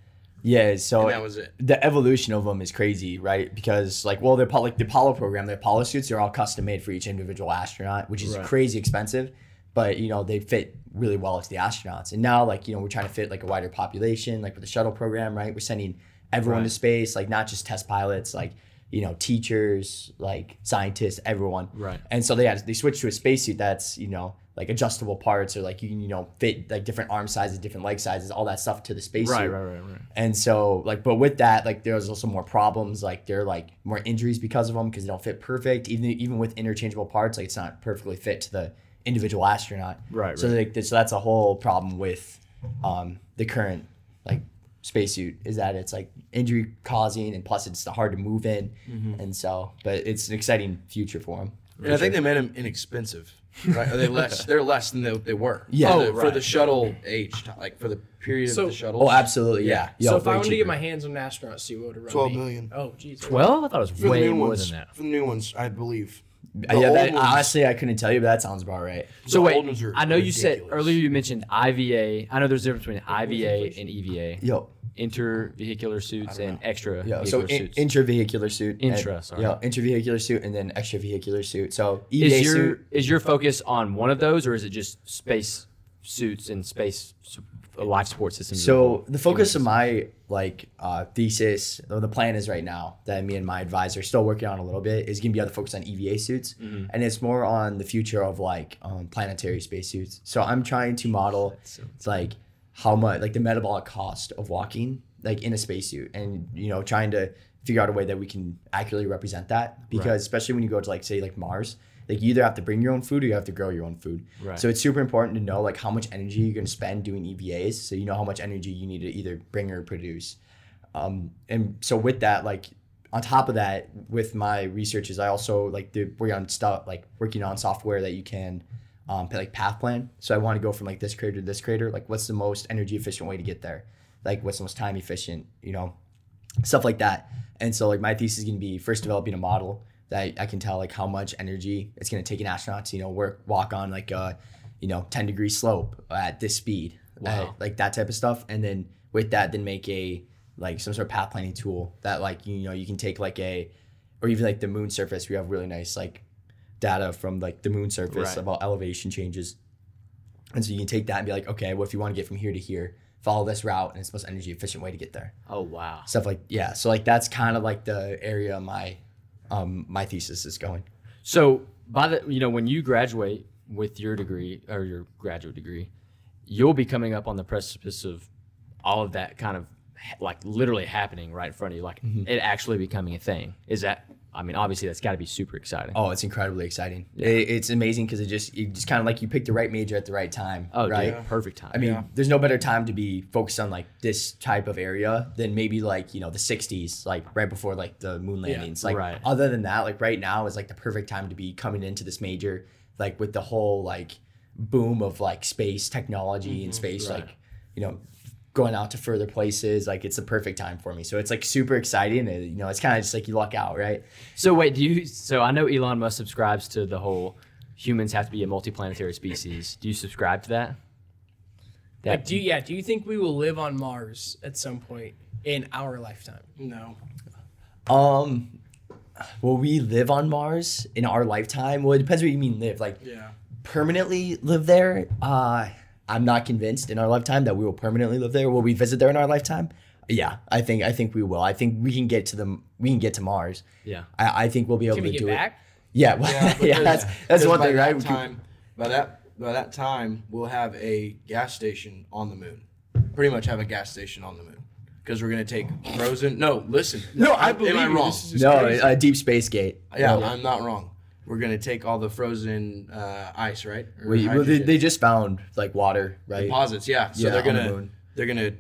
Yeah. So and that was it. the evolution of them is crazy, right? Because like, well, the Apollo, like the Apollo program, the Apollo suits are all custom made for each individual astronaut, which is Right. crazy expensive, but you know they fit really well to the astronauts. And now, like you know, we're trying to fit like a wider population, like with the shuttle program, right? We're sending everyone to space, like not just test pilots, like you know, teachers, like scientists, everyone. Right. And so they had, they switched to a spacesuit that's you know like adjustable parts or like you can you know fit like different arm sizes, different leg sizes, all that stuff to the spacesuit. Right, right, right, right. And so, like, but with that, like, there's also more problems. Like, there are like more injuries because of them because they don't fit perfect. Even even with interchangeable parts, like, it's not perfectly fit to the individual astronaut. Right, So, right. like, so that's a whole problem with um, the current like spacesuit is that it's like injury causing, and plus it's hard to move in. Mm-hmm. And so, but it's an exciting future for them. And I think they made them inexpensive. Right? Are they less? (laughs) They're less than they, they were. Yeah. For Oh, the, for the shuttle age, like for the period So- of the shuttle. Oh, absolutely, yeah. Yeah. so Yo, if I way wanted to get my hands on an astronaut suit, what would it run 12 me? million. Oh, jeez. Twelve? I thought it was For the way new more ones, than that. For the new ones, I believe. The yeah, that, honestly, I couldn't tell you, but that sounds about right. So The wait, old ones are I know you said earlier you mentioned IVA. I know there's a difference between IVA and EVA. Yo, Intervehicular suits and extra Yeah, so in, suits. intravehicular suit. Intra, and, sorry. Yeah, intravehicular suit and then extravehicular suit. So EVA is your suit. is your focus on one of those, or is it just space suits and space life support systems? So the focus of my like uh, thesis, or the plan is right now that me and my advisor are still working on a little bit is gonna be able to focus on EVA suits, Mm-hmm. and it's more on the future of like um, planetary spacesuits. So I'm trying to model it's like how much like the metabolic cost of walking like in a spacesuit, and you know trying to figure out a way that we can accurately represent that because Right. especially when you go to like say like Mars. Like you either have to bring your own food or you have to grow your own food. Right. So it's super important to know like how much energy you're going to spend doing EVAs, so you know how much energy you need to either bring or produce. Um, and so with that, like on top of that, with my researches, I also like the working on stuff like working on software that you can um, like path plan. So I want to go from like this crater to this crater. Like, what's the most energy efficient way to get there? Like, what's the most time efficient? You know, stuff like that. And so like my thesis is going to be first developing a model that I can tell like how much energy it's going to take an astronaut to you know work walk on like a you know 10 degree slope at this speed, Wow. uh, like that type of stuff. And then with that, then make a like some sort of path planning tool that like you know you can take like a or even like the moon surface. We have really nice like data from like the moon surface Right. about elevation changes. And so you can take that and be like, okay, well, if you want to get from here to here, follow this route, and it's the most energy efficient way to get there Oh wow. stuff like yeah so like that's kind of like the area my um my thesis is going So by the you know when you graduate with your degree or your graduate degree, you'll be coming up on the precipice of all of that kind of like literally happening right in front of you, like mm-hmm. it actually becoming a thing. Is that? I mean, obviously that's got to be super exciting. oh it's incredibly exciting it, it's amazing because it just you just kind of like you picked the right major at the right time Oh, right dude, perfect time. I mean, Yeah. there's no better time to be focused on like this type of area than maybe like you know the '60s, like right before like the moon landings. Like Right. other than that, like right now is like the perfect time to be coming into this major, like with the whole like boom of like space technology and mm-hmm. space, Right. like you know going out to further places. Like it's the perfect time for me. So it's like super exciting. And, you know, it's kind of just like you luck out, right? So wait, do you? So I know Elon Musk subscribes to the whole humans have to be a multiplanetary species. Do you subscribe to that? Like, do you, yeah? Do you think we will live on Mars at some point in our lifetime? No. Um, will we live on Mars in our lifetime? Well, it depends what you mean live. Like Yeah. permanently live there. Uh, I'm not convinced in our lifetime that we will permanently live there. Will we visit there in our lifetime? Yeah, I think I think we will. I think we can get to the we can get to Mars. Yeah. I, I think we'll be able Can to we do get it. back? Yeah, well, Yeah, (laughs) yeah, that's that's because one by thing, that right? We Time, by that by that time, we'll have a gas station on the moon. Pretty much have a gas station on the moon because we're gonna take frozen. No, listen. No, I believe. Am I wrong? This is no, crazy. a deep space gate. Yeah, No. I'm not wrong. We're gonna take all the frozen uh, ice, right? Or We, well, they, they just found like water, right? deposits. Yeah, so Yeah, they're gonna moon. they're gonna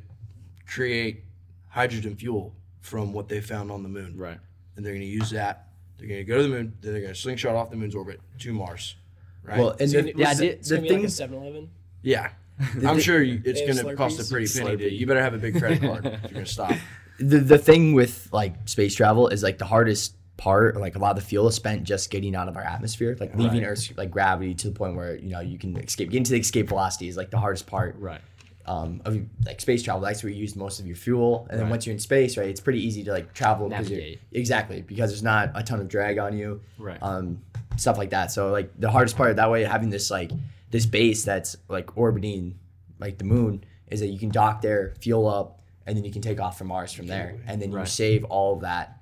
create hydrogen fuel from what they found on the moon, Right. and they're gonna use that. They're gonna go to the moon. Then they're gonna slingshot off the moon's orbit to Mars. Right? Well, and So the, yeah, I the, did- It's the gonna be like a things 7-Eleven. yeah, (laughs) I'm sure you, it's gonna cost a pretty penny. To, you better have a big credit card if you're gonna stop. (laughs) the, the thing with like space travel is like the hardest part like a lot of the fuel is spent just getting out of our atmosphere like leaving Right. earth's like gravity to the point where you know you can escape getting to the escape velocity is like the hardest part Right. um, of like space travel that's where you use most of your fuel and then Right. once you're in space right it's pretty easy to like travel because Navigate. exactly because there's not a ton of drag on you Right. um, stuff like that so like the hardest part that way having this like this base that's like orbiting like the moon is that you can dock there fuel up and then you can take off from mars from there and then you Right. save all of that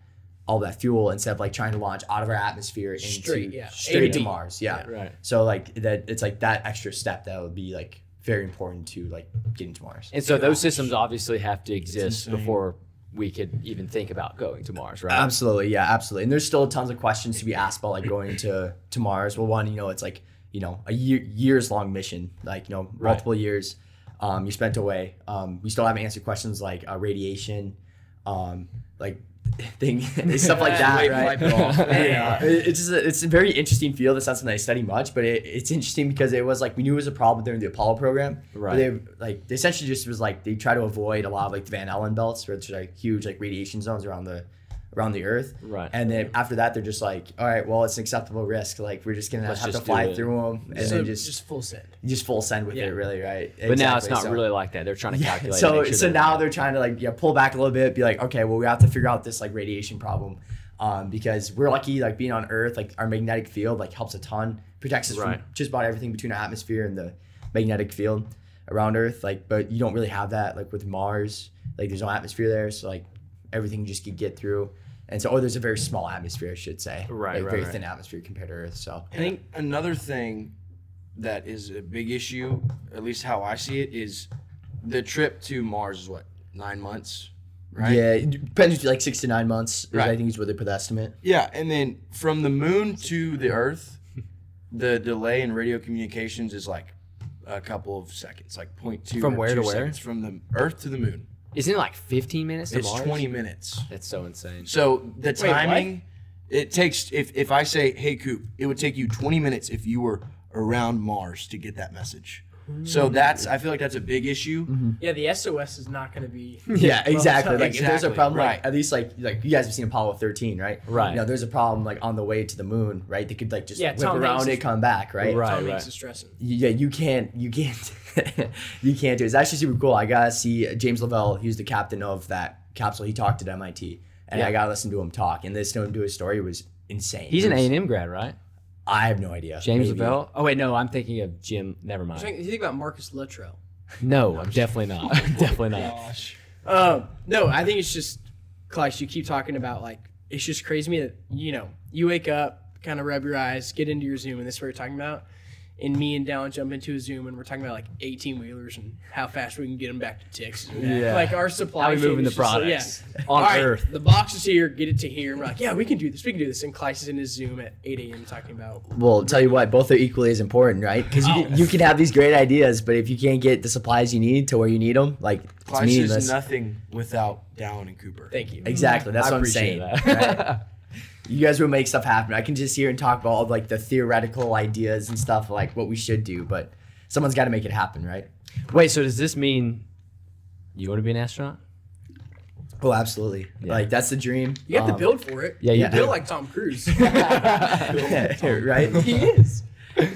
all that fuel instead of like trying to launch out of our atmosphere into Straight, yeah. Straight to to mars yeah. Right. so like that it's like that extra step that would be like very important to like getting to mars And so those systems obviously have to exist before we could even think about going to Mars, right? Absolutely, yeah, absolutely. And there's still tons of questions to be asked about like going to to Mars. Well, one, you know, it's like you know a year years long mission, like you know multiple years um, you spent away. Um, we still haven't answered questions like uh, radiation, um, like (laughs) thing stuff like that, right? wipe it off. yeah, it's just a, it's a very interesting field. It's not something I study much, but it, it's interesting because it was like we knew it was a problem during the Apollo program. Right. They like they essentially just was like they try to avoid a lot of like the Van Allen belts, which are like huge like radiation zones around the around the Earth. Right. And then after that, they're just like, all right, well, it's an acceptable risk. Like we're just gonna Let's have just to fly through them, and so then just, just full send. just full send with Yeah. it, really, right? but now it's not so- really like that. They're trying to (laughs) calculate. so sure so they're- now they're trying to like yeah pull back a little bit, be like, okay, well we have to figure out this like radiation problem, um, because we're lucky like being on Earth, like our magnetic field like helps a ton, protects us Right. from just about everything between our atmosphere and the magnetic field around Earth. Like, but you don't really have that like with Mars. Like there's no atmosphere there, so like everything just could get through. And so, oh, there's a very small atmosphere, I should say. Right, like, right, very right. thin atmosphere compared to Earth. So, I think another thing that is a big issue, at least how I see it, is the trip to Mars is what nine months, right? yeah, it depends. Like six to nine months. is, I think is what they put the estimate. Yeah, and then from the moon to the Earth, the delay in radio communications is like a couple of seconds, like 0.2 From or where to two where? seconds from the Earth to the moon. Isn't it like 15 minutes to It's Mars? 20 minutes. That's so insane. So the what? timing, it takes if if I say, "Hey Coop," it would take you 20 minutes if you were around Mars to get that message. So hmm. that's I feel like that's a big issue. Mm-hmm. Yeah, the SOS is not going to be. (laughs) Yeah, exactly. Like if there's a Exactly, problem, like right. at least like like you guys have seen Apollo 13, right? Right. You know, there's a problem like on the way to the moon, right? They could like just Yeah, whip Tom around Hanks it, is- come back, right? Right. Tom Hanks is stressing. Yeah, you can't, you can't, (laughs) you can't do. it. It's actually super cool. I got to see James Lovell. He was the captain of that capsule. He talked at MIT, and Yeah. I got to listen to him talk. And listening to him do his story was insane. He's It an A&M grad, right? I have no idea. James Maybe. Lovell? Oh, wait, no, I'm thinking of Jim. Never You mind. think you think about Marcus Luttrell? No, I'm definitely not. (laughs) definitely not. Gosh. Um, no, I think it's just, Kluis, you keep talking about like it's just crazy to me that you know you wake up, kind of rub your eyes, get into your Zoom, and this is what you're talking about. And me and Dallin jump into a Zoom, and we're talking about like 18 wheelers and how fast we can get them back to Texas. Yeah. Like our supply How we chain moving the is just like- products yeah. on All right, Earth. The box is here, get it to here. And we're like, yeah, we can do this. We can do this. And Kluis is in his Zoom at 8 a.m. talking about Well, tell you what, both are equally as important, right? Because you, Oh. can- you can have these great ideas, but if you can't get the supplies you need to where you need them, like it's Kluis meaningless. is nothing without Dallin and Cooper. thank you. Exactly. That's I what I'm saying. that. right? (laughs) You guys will make stuff happen. I can just hear and talk about all like the theoretical ideas and stuff, like what we should do, but someone's got to make it happen, right? Wait, so does this mean you want to be an astronaut? Oh, absolutely. Yeah. Like that's the dream. You have to Um, build for it. Yeah, you you build like Tom Cruise. (laughs) (laughs) right? (laughs) he is.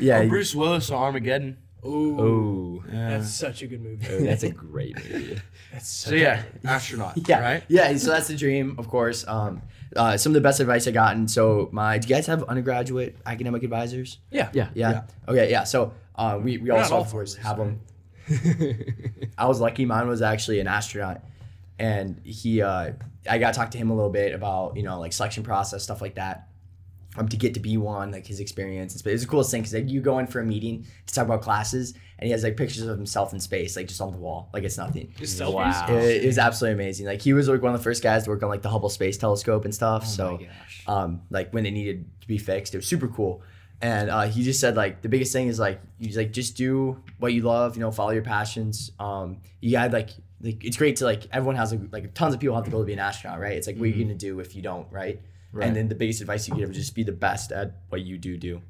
Yeah. Oh, Bruce Willis, Armageddon. Ooh, Oh, that's such a good movie. that's a great movie. That's So yeah, astronaut. Yeah, Right. yeah. So that's the dream, of course. Um, uh, some of the best advice I gotten. So my, do you guys have undergraduate academic advisors? yeah. Yeah. Yeah. Okay. Yeah. So uh, we we Not also all of course have them. (laughs) I was lucky. Mine was actually an astronaut, and he. Uh, I got to talk to him a little bit about you know like selection process stuff like that. Um, to get to be one, like his experience. It's, it's the coolest thing because like you go in for a meeting to talk about classes, and he has like pictures of himself in space, like just on the wall, like it's nothing. Just selfies. Wow. It, it was absolutely amazing. Like he was like one of the first guys to work on like the Hubble Space Telescope and stuff. Oh so, um, like when it needed to be fixed, it was super cool. And uh, he just said like the biggest thing is like he's like just do what you love, you know, follow your passions. Um, you got like like it's great to like everyone has like, like tons of people have to go to be an astronaut, right? It's like what are you gonna do if you don't, right? Right. And then the biggest advice you give is just be the best at what you do do.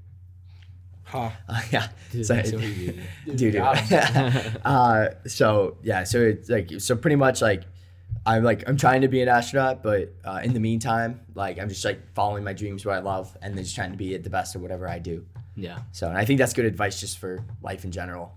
Huh. (laughs) Uh, yeah. Dude, So- that's what (laughs) dude. (laughs) uh, so yeah, so it's like so pretty much like I'm like I'm trying to be an astronaut, but uh, in the meantime, like I'm just like following my dreams, what I love, and then just trying to be at the best at whatever I do. Yeah. So and I think that's good advice just for life in general.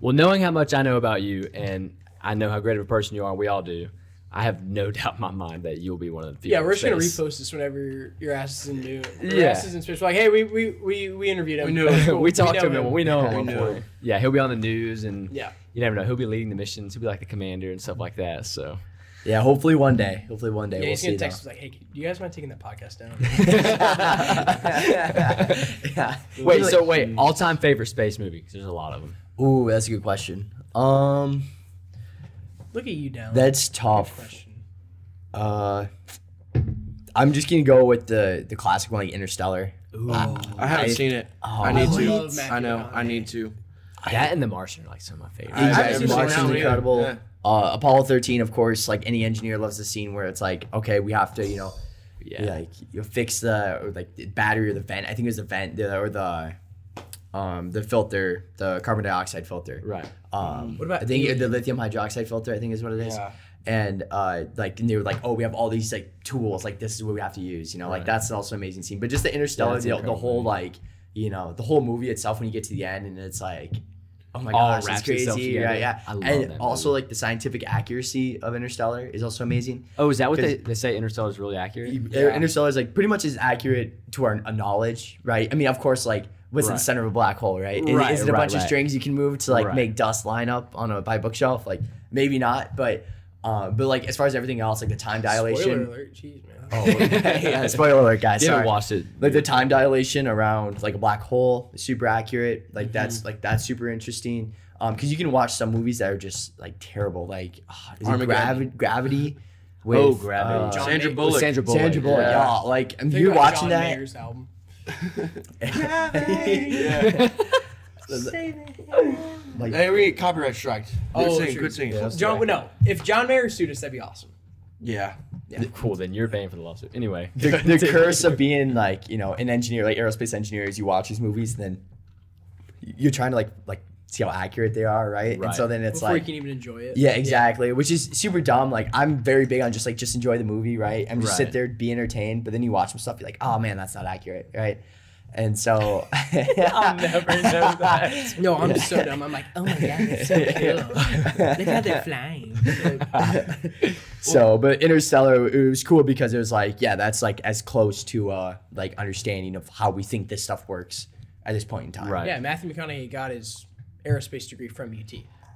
Well, knowing how much I know about you and I know how great of a person you are, we all do, I have no (laughs) doubt in my mind that you'll be one of the people. Yeah, we're just gonna repost this whenever your, your ass is in new. Your Yeah. ass is in space. We're like, hey, we we we, we interviewed him. We knew (laughs) him. we talked know to him. and We know him. We at one knew point. him. Yeah, he'll be on the news, and Yeah. you never know. He'll be leading the missions. He'll be like the commander and stuff like that. So Yeah, hopefully one day. Hopefully one day Yeah, we'll he's see. gonna text us like, hey, do you guys mind taking that podcast down? (laughs) yeah. wait, so wait, all-time favorite space movie? 'Cause there's a lot of them. Ooh, that's a good question. Um, Look at you down. that's tough. question. Uh, I'm just gonna go with the the classic one, like Interstellar. Ooh. I haven't I- seen it. Oh, I need to. I know. I need to. That and The Martian are like some of my favorites. I- I Exactly. haven't Martian's that one either. incredible. Yeah. Uh, Apollo 13, of course, like any engineer loves the scene where it's like, okay, we have to, you know, yeah. like you fix the or like the battery or the vent. I think it was the vent the, or the um the filter, the carbon dioxide filter. Right. Um, What about I think the lithium hydroxide filter. I think is what it is. Yeah. And uh, like and they were like, oh, we have all these like tools. Like this is what we have to use. You know, like that's also an amazing scene. But just the Interstellar, that's the, the whole movie. like you know the whole movie itself when you get to the end and it's like. Oh my All gosh, wraps it's crazy! Yeah, yeah. I love and that also movie. like the scientific accuracy of Interstellar is also amazing. Oh, is that what they, 'Cause- they say? Interstellar is really accurate. Yeah. Interstellar is like pretty much as accurate to our uh, knowledge, right? I mean, of course, like what's in the center of a black hole, right? Is- Right, is it a right, bunch of strings you can move to like Right. make dust line up on a by bookshelf? Like maybe not, but uh, but like as far as everything else, like the time dilation. Spoiler alert. Jeez, man. Oh, (laughs) yeah, spoiler alert, guys. You haven't Sorry. watched it, Like the time dilation around like a black hole is super accurate. Like Mm-hmm. that's like that's super interesting. Um, because you can watch some movies that are just like terrible. Like ah, is it Gravi- Gravity. With, Oh, Gravity. uh, Sandra Bullock. Sandra Bullock. Sandra Bullock. Yeah. Yeah. Like, and Think you're watching John that. Mayer's album. Yeah. Like, Hey, we get copyright striked. Quit Oh, singing. sure. Quit singing. Yeah. John, no. If John Mayer sued us, that'd be awesome. Yeah. Cool. Then you're paying for the lawsuit. Anyway. the, (laughs) the curse of being like you know an engineer like aerospace engineer is you watch these movies and then you're trying to like like see how accurate they are right, and so then it's Before like you can even enjoy it. yeah exactly which is super dumb like i'm very big on just like just enjoy the movie right and just sit there be entertained but then you watch some stuff you're like oh man that's not accurate right and so (laughs) I'll never know that. No, I'm so dumb. I'm like, oh my god, that's so (laughs) cool. Look how they're flying. (laughs) so but interstellar it was cool because it was like yeah that's like as close to uh like understanding of how we think this stuff works at this point in time Right. yeah, Matthew McConaughey got his aerospace degree from UT.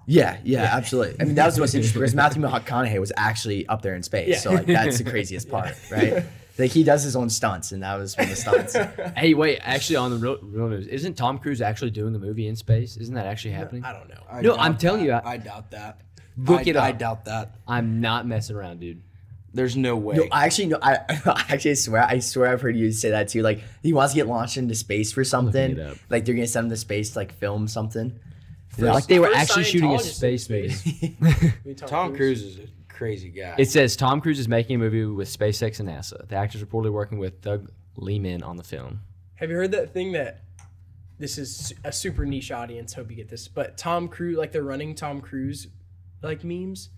Yeah, yeah, absolutely. I mean, that was the most interesting because Matthew McConaughey was actually up there in space. Yeah. So like that's the craziest part, (laughs) right? Like he does his own stunts, and that was one of the stunts. Hey, wait. Actually, on the real, real news, isn't Tom Cruise actually doing a movie in space? Isn't that actually happening? I don't know. I No, doubt I'm telling that. you, I- I, doubt that. Look I, it I doubt that. I'm not messing around, dude. There's no way. No, I actually no, I, (laughs) I actually swear I swear I've heard you say that too. Like he wants to get launched into space for something. Like they're gonna send him to space to like film something. Yeah, like they were actually shooting a space space. movie. (laughs) Tom Cruise is a crazy guy. It says Tom Cruise is making a movie with SpaceX and NASA. The actor's reportedly working with Doug Liman on the film. Have you heard that thing that this is a super niche audience? Hope you get this. But Tom Cruise, like they're running Tom Cruise, like memes,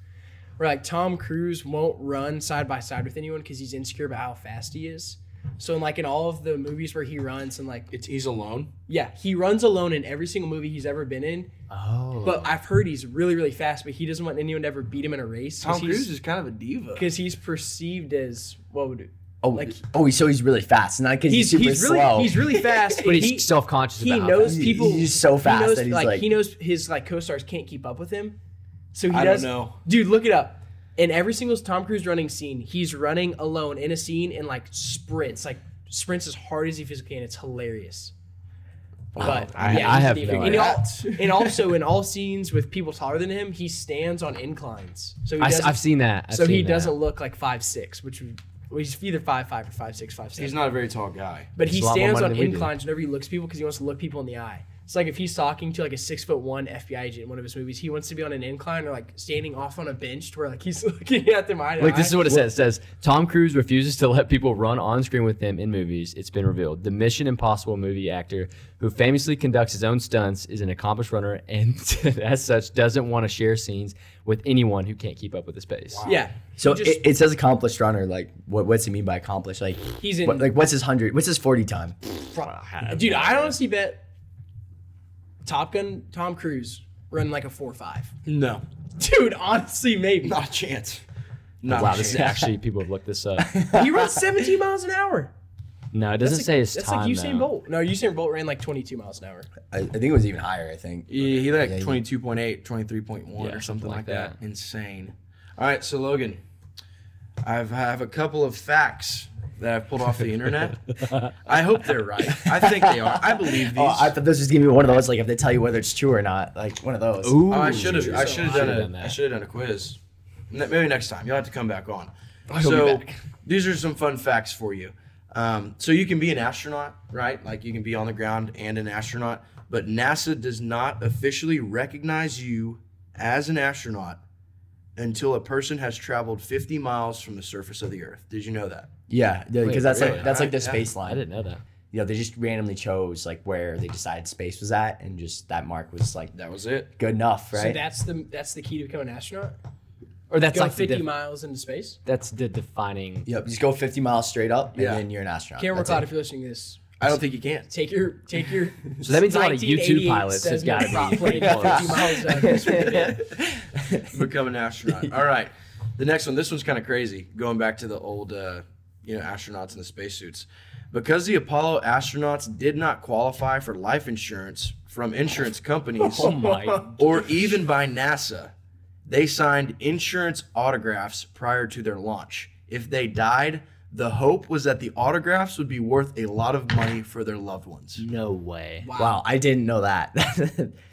where like Tom Cruise won't run side by side with anyone because he's insecure about how fast he is. So in like in all of the movies where he runs and like it's he's alone. yeah, he runs alone in every single movie he's ever been in. Oh. But I've heard he's really really fast, but he doesn't want anyone to ever beat him in a race. Tom Cruise is kind of a diva. because he's perceived as what would it? oh, like- oh, so he's really fast, not because he's, He's super he's really slow. he's really (laughs) fast, But he's he- self-conscious he about how knows fast- people. He's so fast he knows, that he's like, like- he knows his like co-stars can't keep up with him. So he I don't does. know. dude. Look it up. In every single Tom Cruise running scene, he's running alone in a scene and like sprints, like sprints as hard as he physically can. It's hilarious. But I- yeah, I he's have no and, idea. al- and also in all scenes with people taller than him, he stands on inclines. So he I, doesn't, have seen that. I've so he that. doesn't look like five six, which would, well, he's either five five or five six, five seven. He's not a very tall guy. But he It's a lot more stands on than we do. inclines whenever he looks people because he wants to look people in the eye. It's like if he's talking to like a six foot one FBI agent in one of his movies, he wants to be on an incline or like standing off on a bench to where like he's (laughs) looking at them eye to Look, eye. this is what it says. It says Tom Cruise refuses to let people run on screen with him in movies. It's been revealed. The Mission Impossible movie actor, who famously conducts his own stunts, is an accomplished runner and, (laughs) as such, doesn't want to share scenes with anyone who can't keep up with his pace. Yeah. so just, it, it says accomplished runner. Like what? What's he mean by accomplished? Like he's in. what, like what's his hundred? What's his forty time? dude, I honestly bet Top Gun Tom Cruise run like a four five. No, (laughs) Dude, honestly, maybe not a chance. Not Wow, a this is actually (laughs) people have looked this up. (laughs) he runs 17 miles an hour. No, it doesn't That's say like, his That's time. like Usain though. Bolt. No, Usain Bolt ran like 22 miles an hour. I, I think it was even higher. I think. He, he like Yeah, 22.8, 23.1 Yeah, or something like that. that. Insane. All right, so Logan, I've, I have a couple of facts that I've pulled off the internet. I hope they're right. I think they are. I believe these. Oh, I thought this was gonna be one of those. Like if they tell you whether it's true or not, like one of those. Ooh, Oh, I should have. I should have high. done Should've a. done that. I should have done a quiz. Maybe next time. You'll have to come back on. will so be back. these are some fun facts for you. Um, so you can be an astronaut, right? Like you can be on the ground and an astronaut, but NASA does not officially recognize you as an astronaut until a person has traveled 50 miles from the surface of the Earth. Did you know that? Yeah, because that's really? like that's like the Yeah. space I didn't know that. You know, they just randomly chose like where they decided space was at, and just that mark was like That was it. good enough, right? So that's the that's the key to becoming an astronaut. Or that's Go like 50 def- miles into space. that's the defining. yep, just go 50 miles straight up, and Yeah. then you're an astronaut. Cameron That's McLeod, it. if you're listening to this, I don't think you can. take your take your. (laughs) So that means a lot of YouTube 1988 pilots has gotta be pretty close. 50 miles down (laughs) become an astronaut. All right. The next one, this one's kind of crazy. Going back to the old, uh, you know, astronauts in the spacesuits. Because the Apollo astronauts did not qualify for life insurance from insurance companies (laughs) Oh my! or even by NASA, they signed insurance autographs prior to their launch. If they died, the hope was that the autographs would be worth a lot of money for their loved ones. No way. Wow, I didn't know that.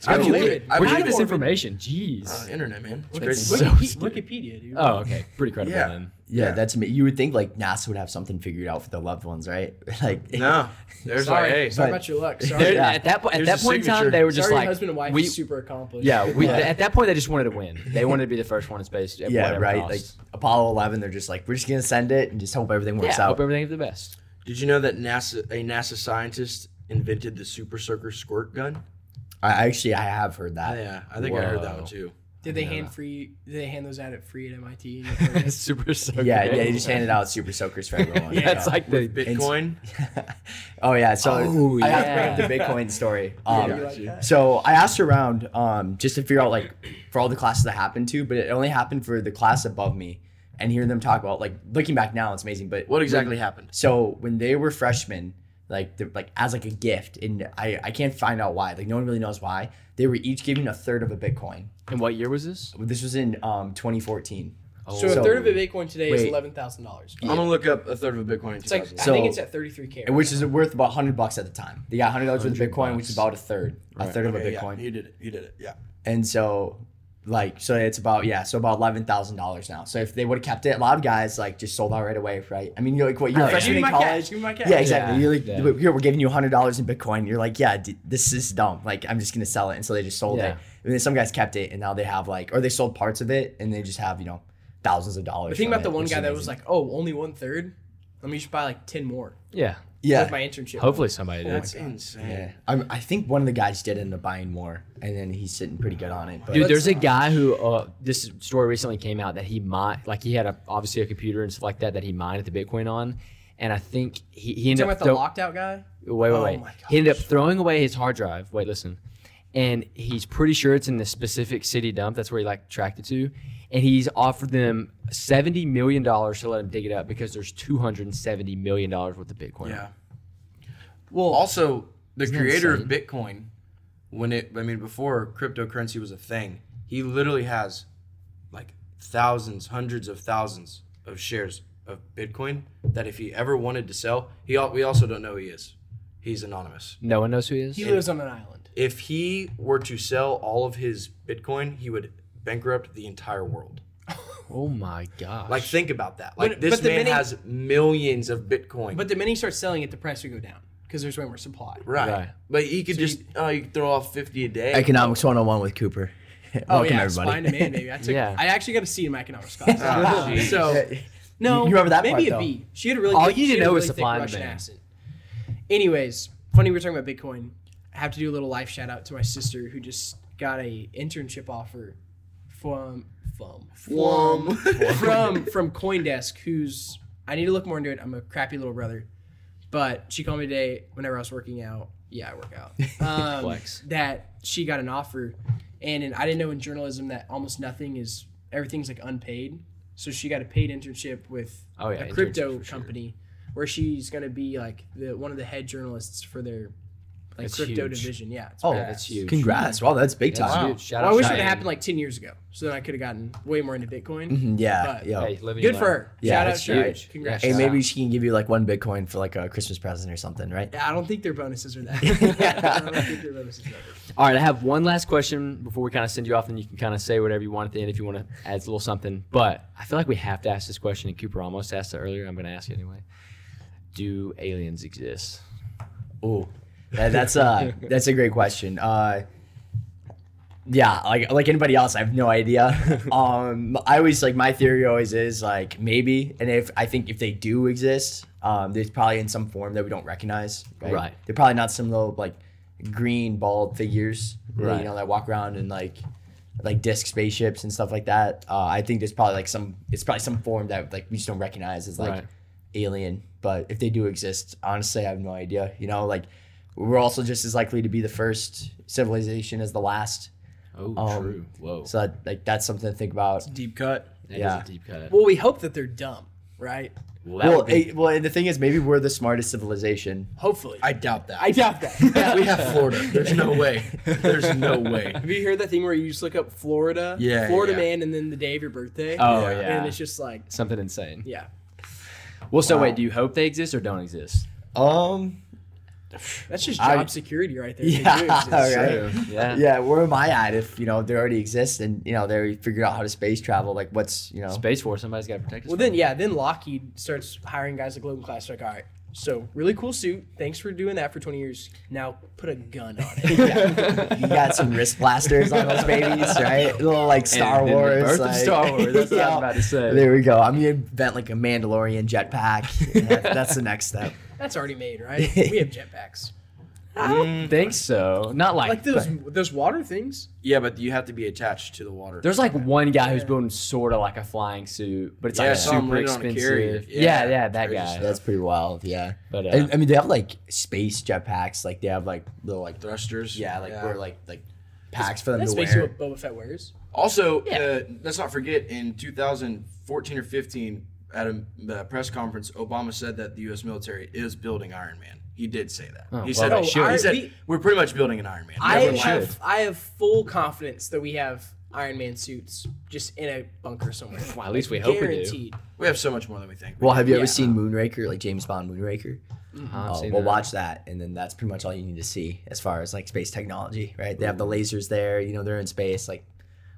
I believe believe it. I Where'd you believe get this it. information? Jeez. Uh, internet, man. It's That's crazy. so Wiki- scary. Wikipedia, dude. Oh, okay. Pretty credible Yeah. then. Yeah, Yeah. that's me. You would think like NASA would have something figured out for their loved ones, right? (laughs) like No, there's Sorry, like, hey, sorry but- about your luck. (laughs) Sorry, Yeah. At that point, at Here's that the point in time, they were just sorry, like, husband and wife we, super accomplished. yeah, we, Yeah. (laughs) at that point they just wanted to win. They wanted to be the first one in space. At yeah, right. cost. Like Apollo 11, they're just like we're just gonna send it and just hope everything works yeah, out. hope everything's the best. Did you know that NASA a NASA scientist invented the Super Soaker squirt gun? I actually I have heard that. Oh, yeah, I think I heard that one too. Did they Yeah. hand free? Did they hand those out at free at MIT? (laughs) Super so Yeah, yeah, they just handed out super soakers for everyone. (laughs) Yeah, it's like the Bitcoin. (laughs) oh yeah, so Oh, I have to yeah. bring up the Bitcoin story. Um, you like? So I asked around um, just to figure out like for all the classes I happened to, but it only happened for the class above me. And hearing them talk about like looking back now, it's amazing. But What exactly happened? So when they were freshmen, like they're, like as like a gift, and I I can't find out why. Like no one really knows why. They were each giving a third of a Bitcoin. And what year was this? This was in um 2014. so a third of a Bitcoin today is eleven thousand dollars. I'm gonna look up a third of a Bitcoin. In It's like 2000. I think it's at thirty three k. Which is worth about hundred bucks at the time. They got hundred dollars worth of 100 Bitcoin, which is about a third, a Right. third of a Okay, yeah, Bitcoin. you did it. You did it. Yeah. And so, like, so it's about yeah, so about eleven thousand dollars now. So if they would have kept it, a lot of guys like just sold out right away, right? I mean, you're like what you're a Give freshman me in college. cash. Give me my cash. Yeah, exactly. Yeah, You're like, yeah. here we're giving you hundred dollars in Bitcoin. You're like, yeah, d- this is dumb. Like, I'm just gonna sell it, and so they just sold Yeah. it. And then some guys kept it, and now they have like, or they sold parts of it, and they just have you know thousands of dollars. But think from about the one guy that was like, "Oh, only one third. Let me just buy like ten more Yeah. Yeah, with my internship." Hopefully somebody did. That's insane. yeah. I'm, I think one of the guys did end up buying more, and then he's sitting pretty good on it. But Dude, there's a guy who uh, this story recently came out that he mined, like he had a obviously a computer and stuff like that that he mined the Bitcoin on, and I think he, he You ended talking up about the throw- locked out guy? wait, wait, Oh wait. my He ended up throwing away his hard drive. Wait, listen, and he's pretty sure it's in the specific city dump. That's where he like tracked it to, and he's offered them seventy million dollars to let him dig it up because there's two hundred and seventy million dollars worth of Bitcoin. Yeah. Well, also the Isn't creator of? Bitcoin, when it, I mean, before cryptocurrency was a thing, he literally has like thousands, hundreds of thousands of shares of Bitcoin that if he ever wanted to sell, he we also don't know who he is. He's anonymous. No one knows who he is. He lives on an island. If he were to sell all of his Bitcoin, he would bankrupt the entire world. Oh my gosh! Like, think about that. Like, But- this but the man minute- has millions of Bitcoin. But the minute he starts selling it, the price would go down because there's way more supply. right. Right. But he could So just, oh, you could throw off 50 a day. economics 101 with Cooper. (laughs) Oh Welcome yeah, everybody. spine to man, baby. I (laughs) took. Yeah. I actually got a C in my economics class. (laughs) Oh, jeez. so no, You remember that maybe part, a though. B. She had a really. All good, you she need to had a know really is thick supply and Russian demand. accent. Anyways, funny we were talking about Bitcoin. I have to do a little life shout out to my sister who just got a internship offer from from Flum. (laughs) from from CoinDesk. Who's I need to look more into it. I'm a crappy little brother, but she called me today whenever I was working out. Yeah, I work out. (laughs) Um, Flex. That she got an offer, and in, I didn't know in journalism that almost nothing is everything's like unpaid. So she got a paid internship with Oh, yeah, a crypto for sure. company, where she's gonna be like the one of the head journalists for their like That's crypto huge. division. Yeah, it's Oh, badass. that's huge. Congrats! Wow, that's big That's time. huge. Shout Well, out I wish it Cheyenne. had happened like ten years ago, so then I could have gotten way more into Bitcoin. Mhm, Yeah, But- yeah. Hey, Good for her. Yeah, Shout out, that's Cheyenne. huge. Congrats. Hey, maybe she can give you like one Bitcoin for like a Christmas present or something, right? Yeah, I don't think their bonuses are that. (laughs) (laughs) I don't think their bonuses are that. All right, I have one last question before we kind of send you off, and you can kind of say whatever you want at the end if you want to add a little something. But I feel like we have to ask this question, and Cooper almost asked it earlier. I'm going to ask it anyway. Do aliens exist? Oh, that, that's uh (laughs) that's a great question. Uh, yeah, like like anybody else, I have no idea. (laughs) um, I always like my theory always is like maybe, and if I think if they do exist, um, there's probably in some form that we don't recognize. Right. Right. They're probably not some little like green bald figures, Right. You know, that walk around in like like disc spaceships and stuff like that. Uh, I think there's probably like some. It's probably some form that like we just don't recognize as like Right. alien. But if they do exist, honestly, I have no idea. You know, like we're also just as likely to be the first civilization as the last. Oh, Um, true. Whoa. So that, like that's something to think about. Deep cut. That is yeah. a deep cut. Well, we hope that they're dumb, right? Well, Well, be- well, and the thing is, maybe we're the smartest civilization. Hopefully. I doubt that. I doubt that. (laughs) we have Florida. There's no way. There's no way. Have you heard that thing where you just look up Florida, Yeah, Florida yeah. man, and then the day of your birthday? oh, yeah. yeah. And it's just like, Something insane. yeah. Well, so Wow. wait, do you hope they exist or don't exist? Um, (laughs) That's just I- job security right there. Yeah, exist. right. True. (laughs) Yeah. yeah, where am I at if you know they already exist and you know they figured out how to space travel? Like, what's you know? Space Force, somebody's got to protect us. Well, then it. yeah, then Lockheed starts hiring guys like Logan Kluis. Like, all right, so really cool suit. Thanks for doing that for 20 years. Now put a gun on it. (laughs) Yeah. you got some wrist blasters on those babies, right? A little like Star And then the Wars. birth of Star Wars, that's what I was about to say. There we go. I'm gonna invent like a Mandalorian jetpack. Yeah, that's the next step. That's already made, right? (laughs) We have jetpacks. I don't think so. Not like, Like those those water things. Yeah, but you have to be attached to the water. There's like one guy who's building sort of like a flying suit, but it's Yeah, I like saw him super landing on a expensive. carrier. Yeah, Yeah, yeah, that crazy guy. stuff. That's pretty wild. Yeah. But uh, I, I mean, they have like space jetpacks. Like they have like little like thrusters. yeah, like where like like packs for them That's to basically wear. what Boba Fett wears. Also, Yeah. uh, let's not forget in 2014 or 15 at a uh, press conference, Obama said that the U.S. military is building Iron Man. He did say that. Oh, he well, said, they he said We- we're pretty much building an Iron Man. I have. I have full confidence that we have Iron Man suits just in a bunker somewhere. (laughs) Well, at least we hope we do. We have so much more than we think. Well, have you Yeah. ever seen Moonraker, like James Bond Moonraker? I've seen well, that. watch that, and then that's pretty much all you need to see as far as like space technology, right? They have the lasers there, you know, they're in space. Like,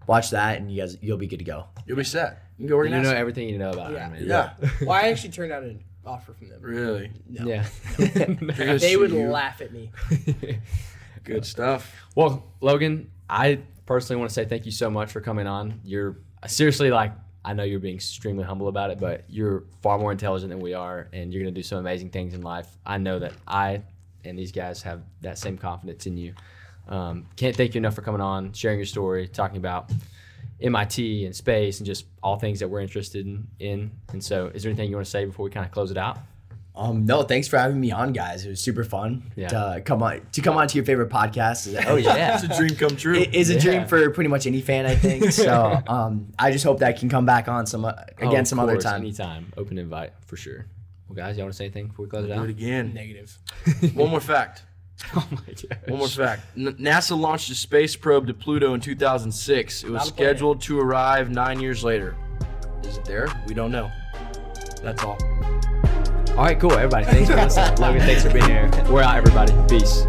watch that, and you guys, you'll be good to go. You'll be set. You can go You know everything you know about Yeah. Iron Man. yeah. (laughs) Well, I actually turned out an offer from them. Really. No. Yeah. (laughs) Because They would you- laugh at me. (laughs) Good stuff. well, Logan, I personally want to say thank you so much for coming on. You're uh, seriously like I know you're being extremely humble about it, but you're far more intelligent than we are, and you're going to do some amazing things in life. I know that I and these guys have that same confidence in you. Um, can't thank you enough for coming on, sharing your story, talking about MIT and space and just all things that we're interested in. in. And so, is there anything you want to say before we kind of close it out? Um, no, thanks for having me on, guys. It was super fun Yeah. to come on to come on to your favorite podcast. (laughs) Oh yeah, It's a dream come true. It is a dream for pretty much any fan, I think. (laughs) So, um, I just hope that I can come back on some uh, Oh, again of some other course, time. Anytime, open invite for sure. Well, guys, y'all want to say anything before we close it Do out? it again. Negative. (laughs) One more fact. (laughs) oh my gosh. One more fact. N- NASA launched a space probe to Pluto in 2006. It was Not scheduled to arrive nine years later. Is it there? We don't know. That's all. All right, cool, everybody. Thanks for listening. Logan, thanks for being here. We're out, everybody. Peace.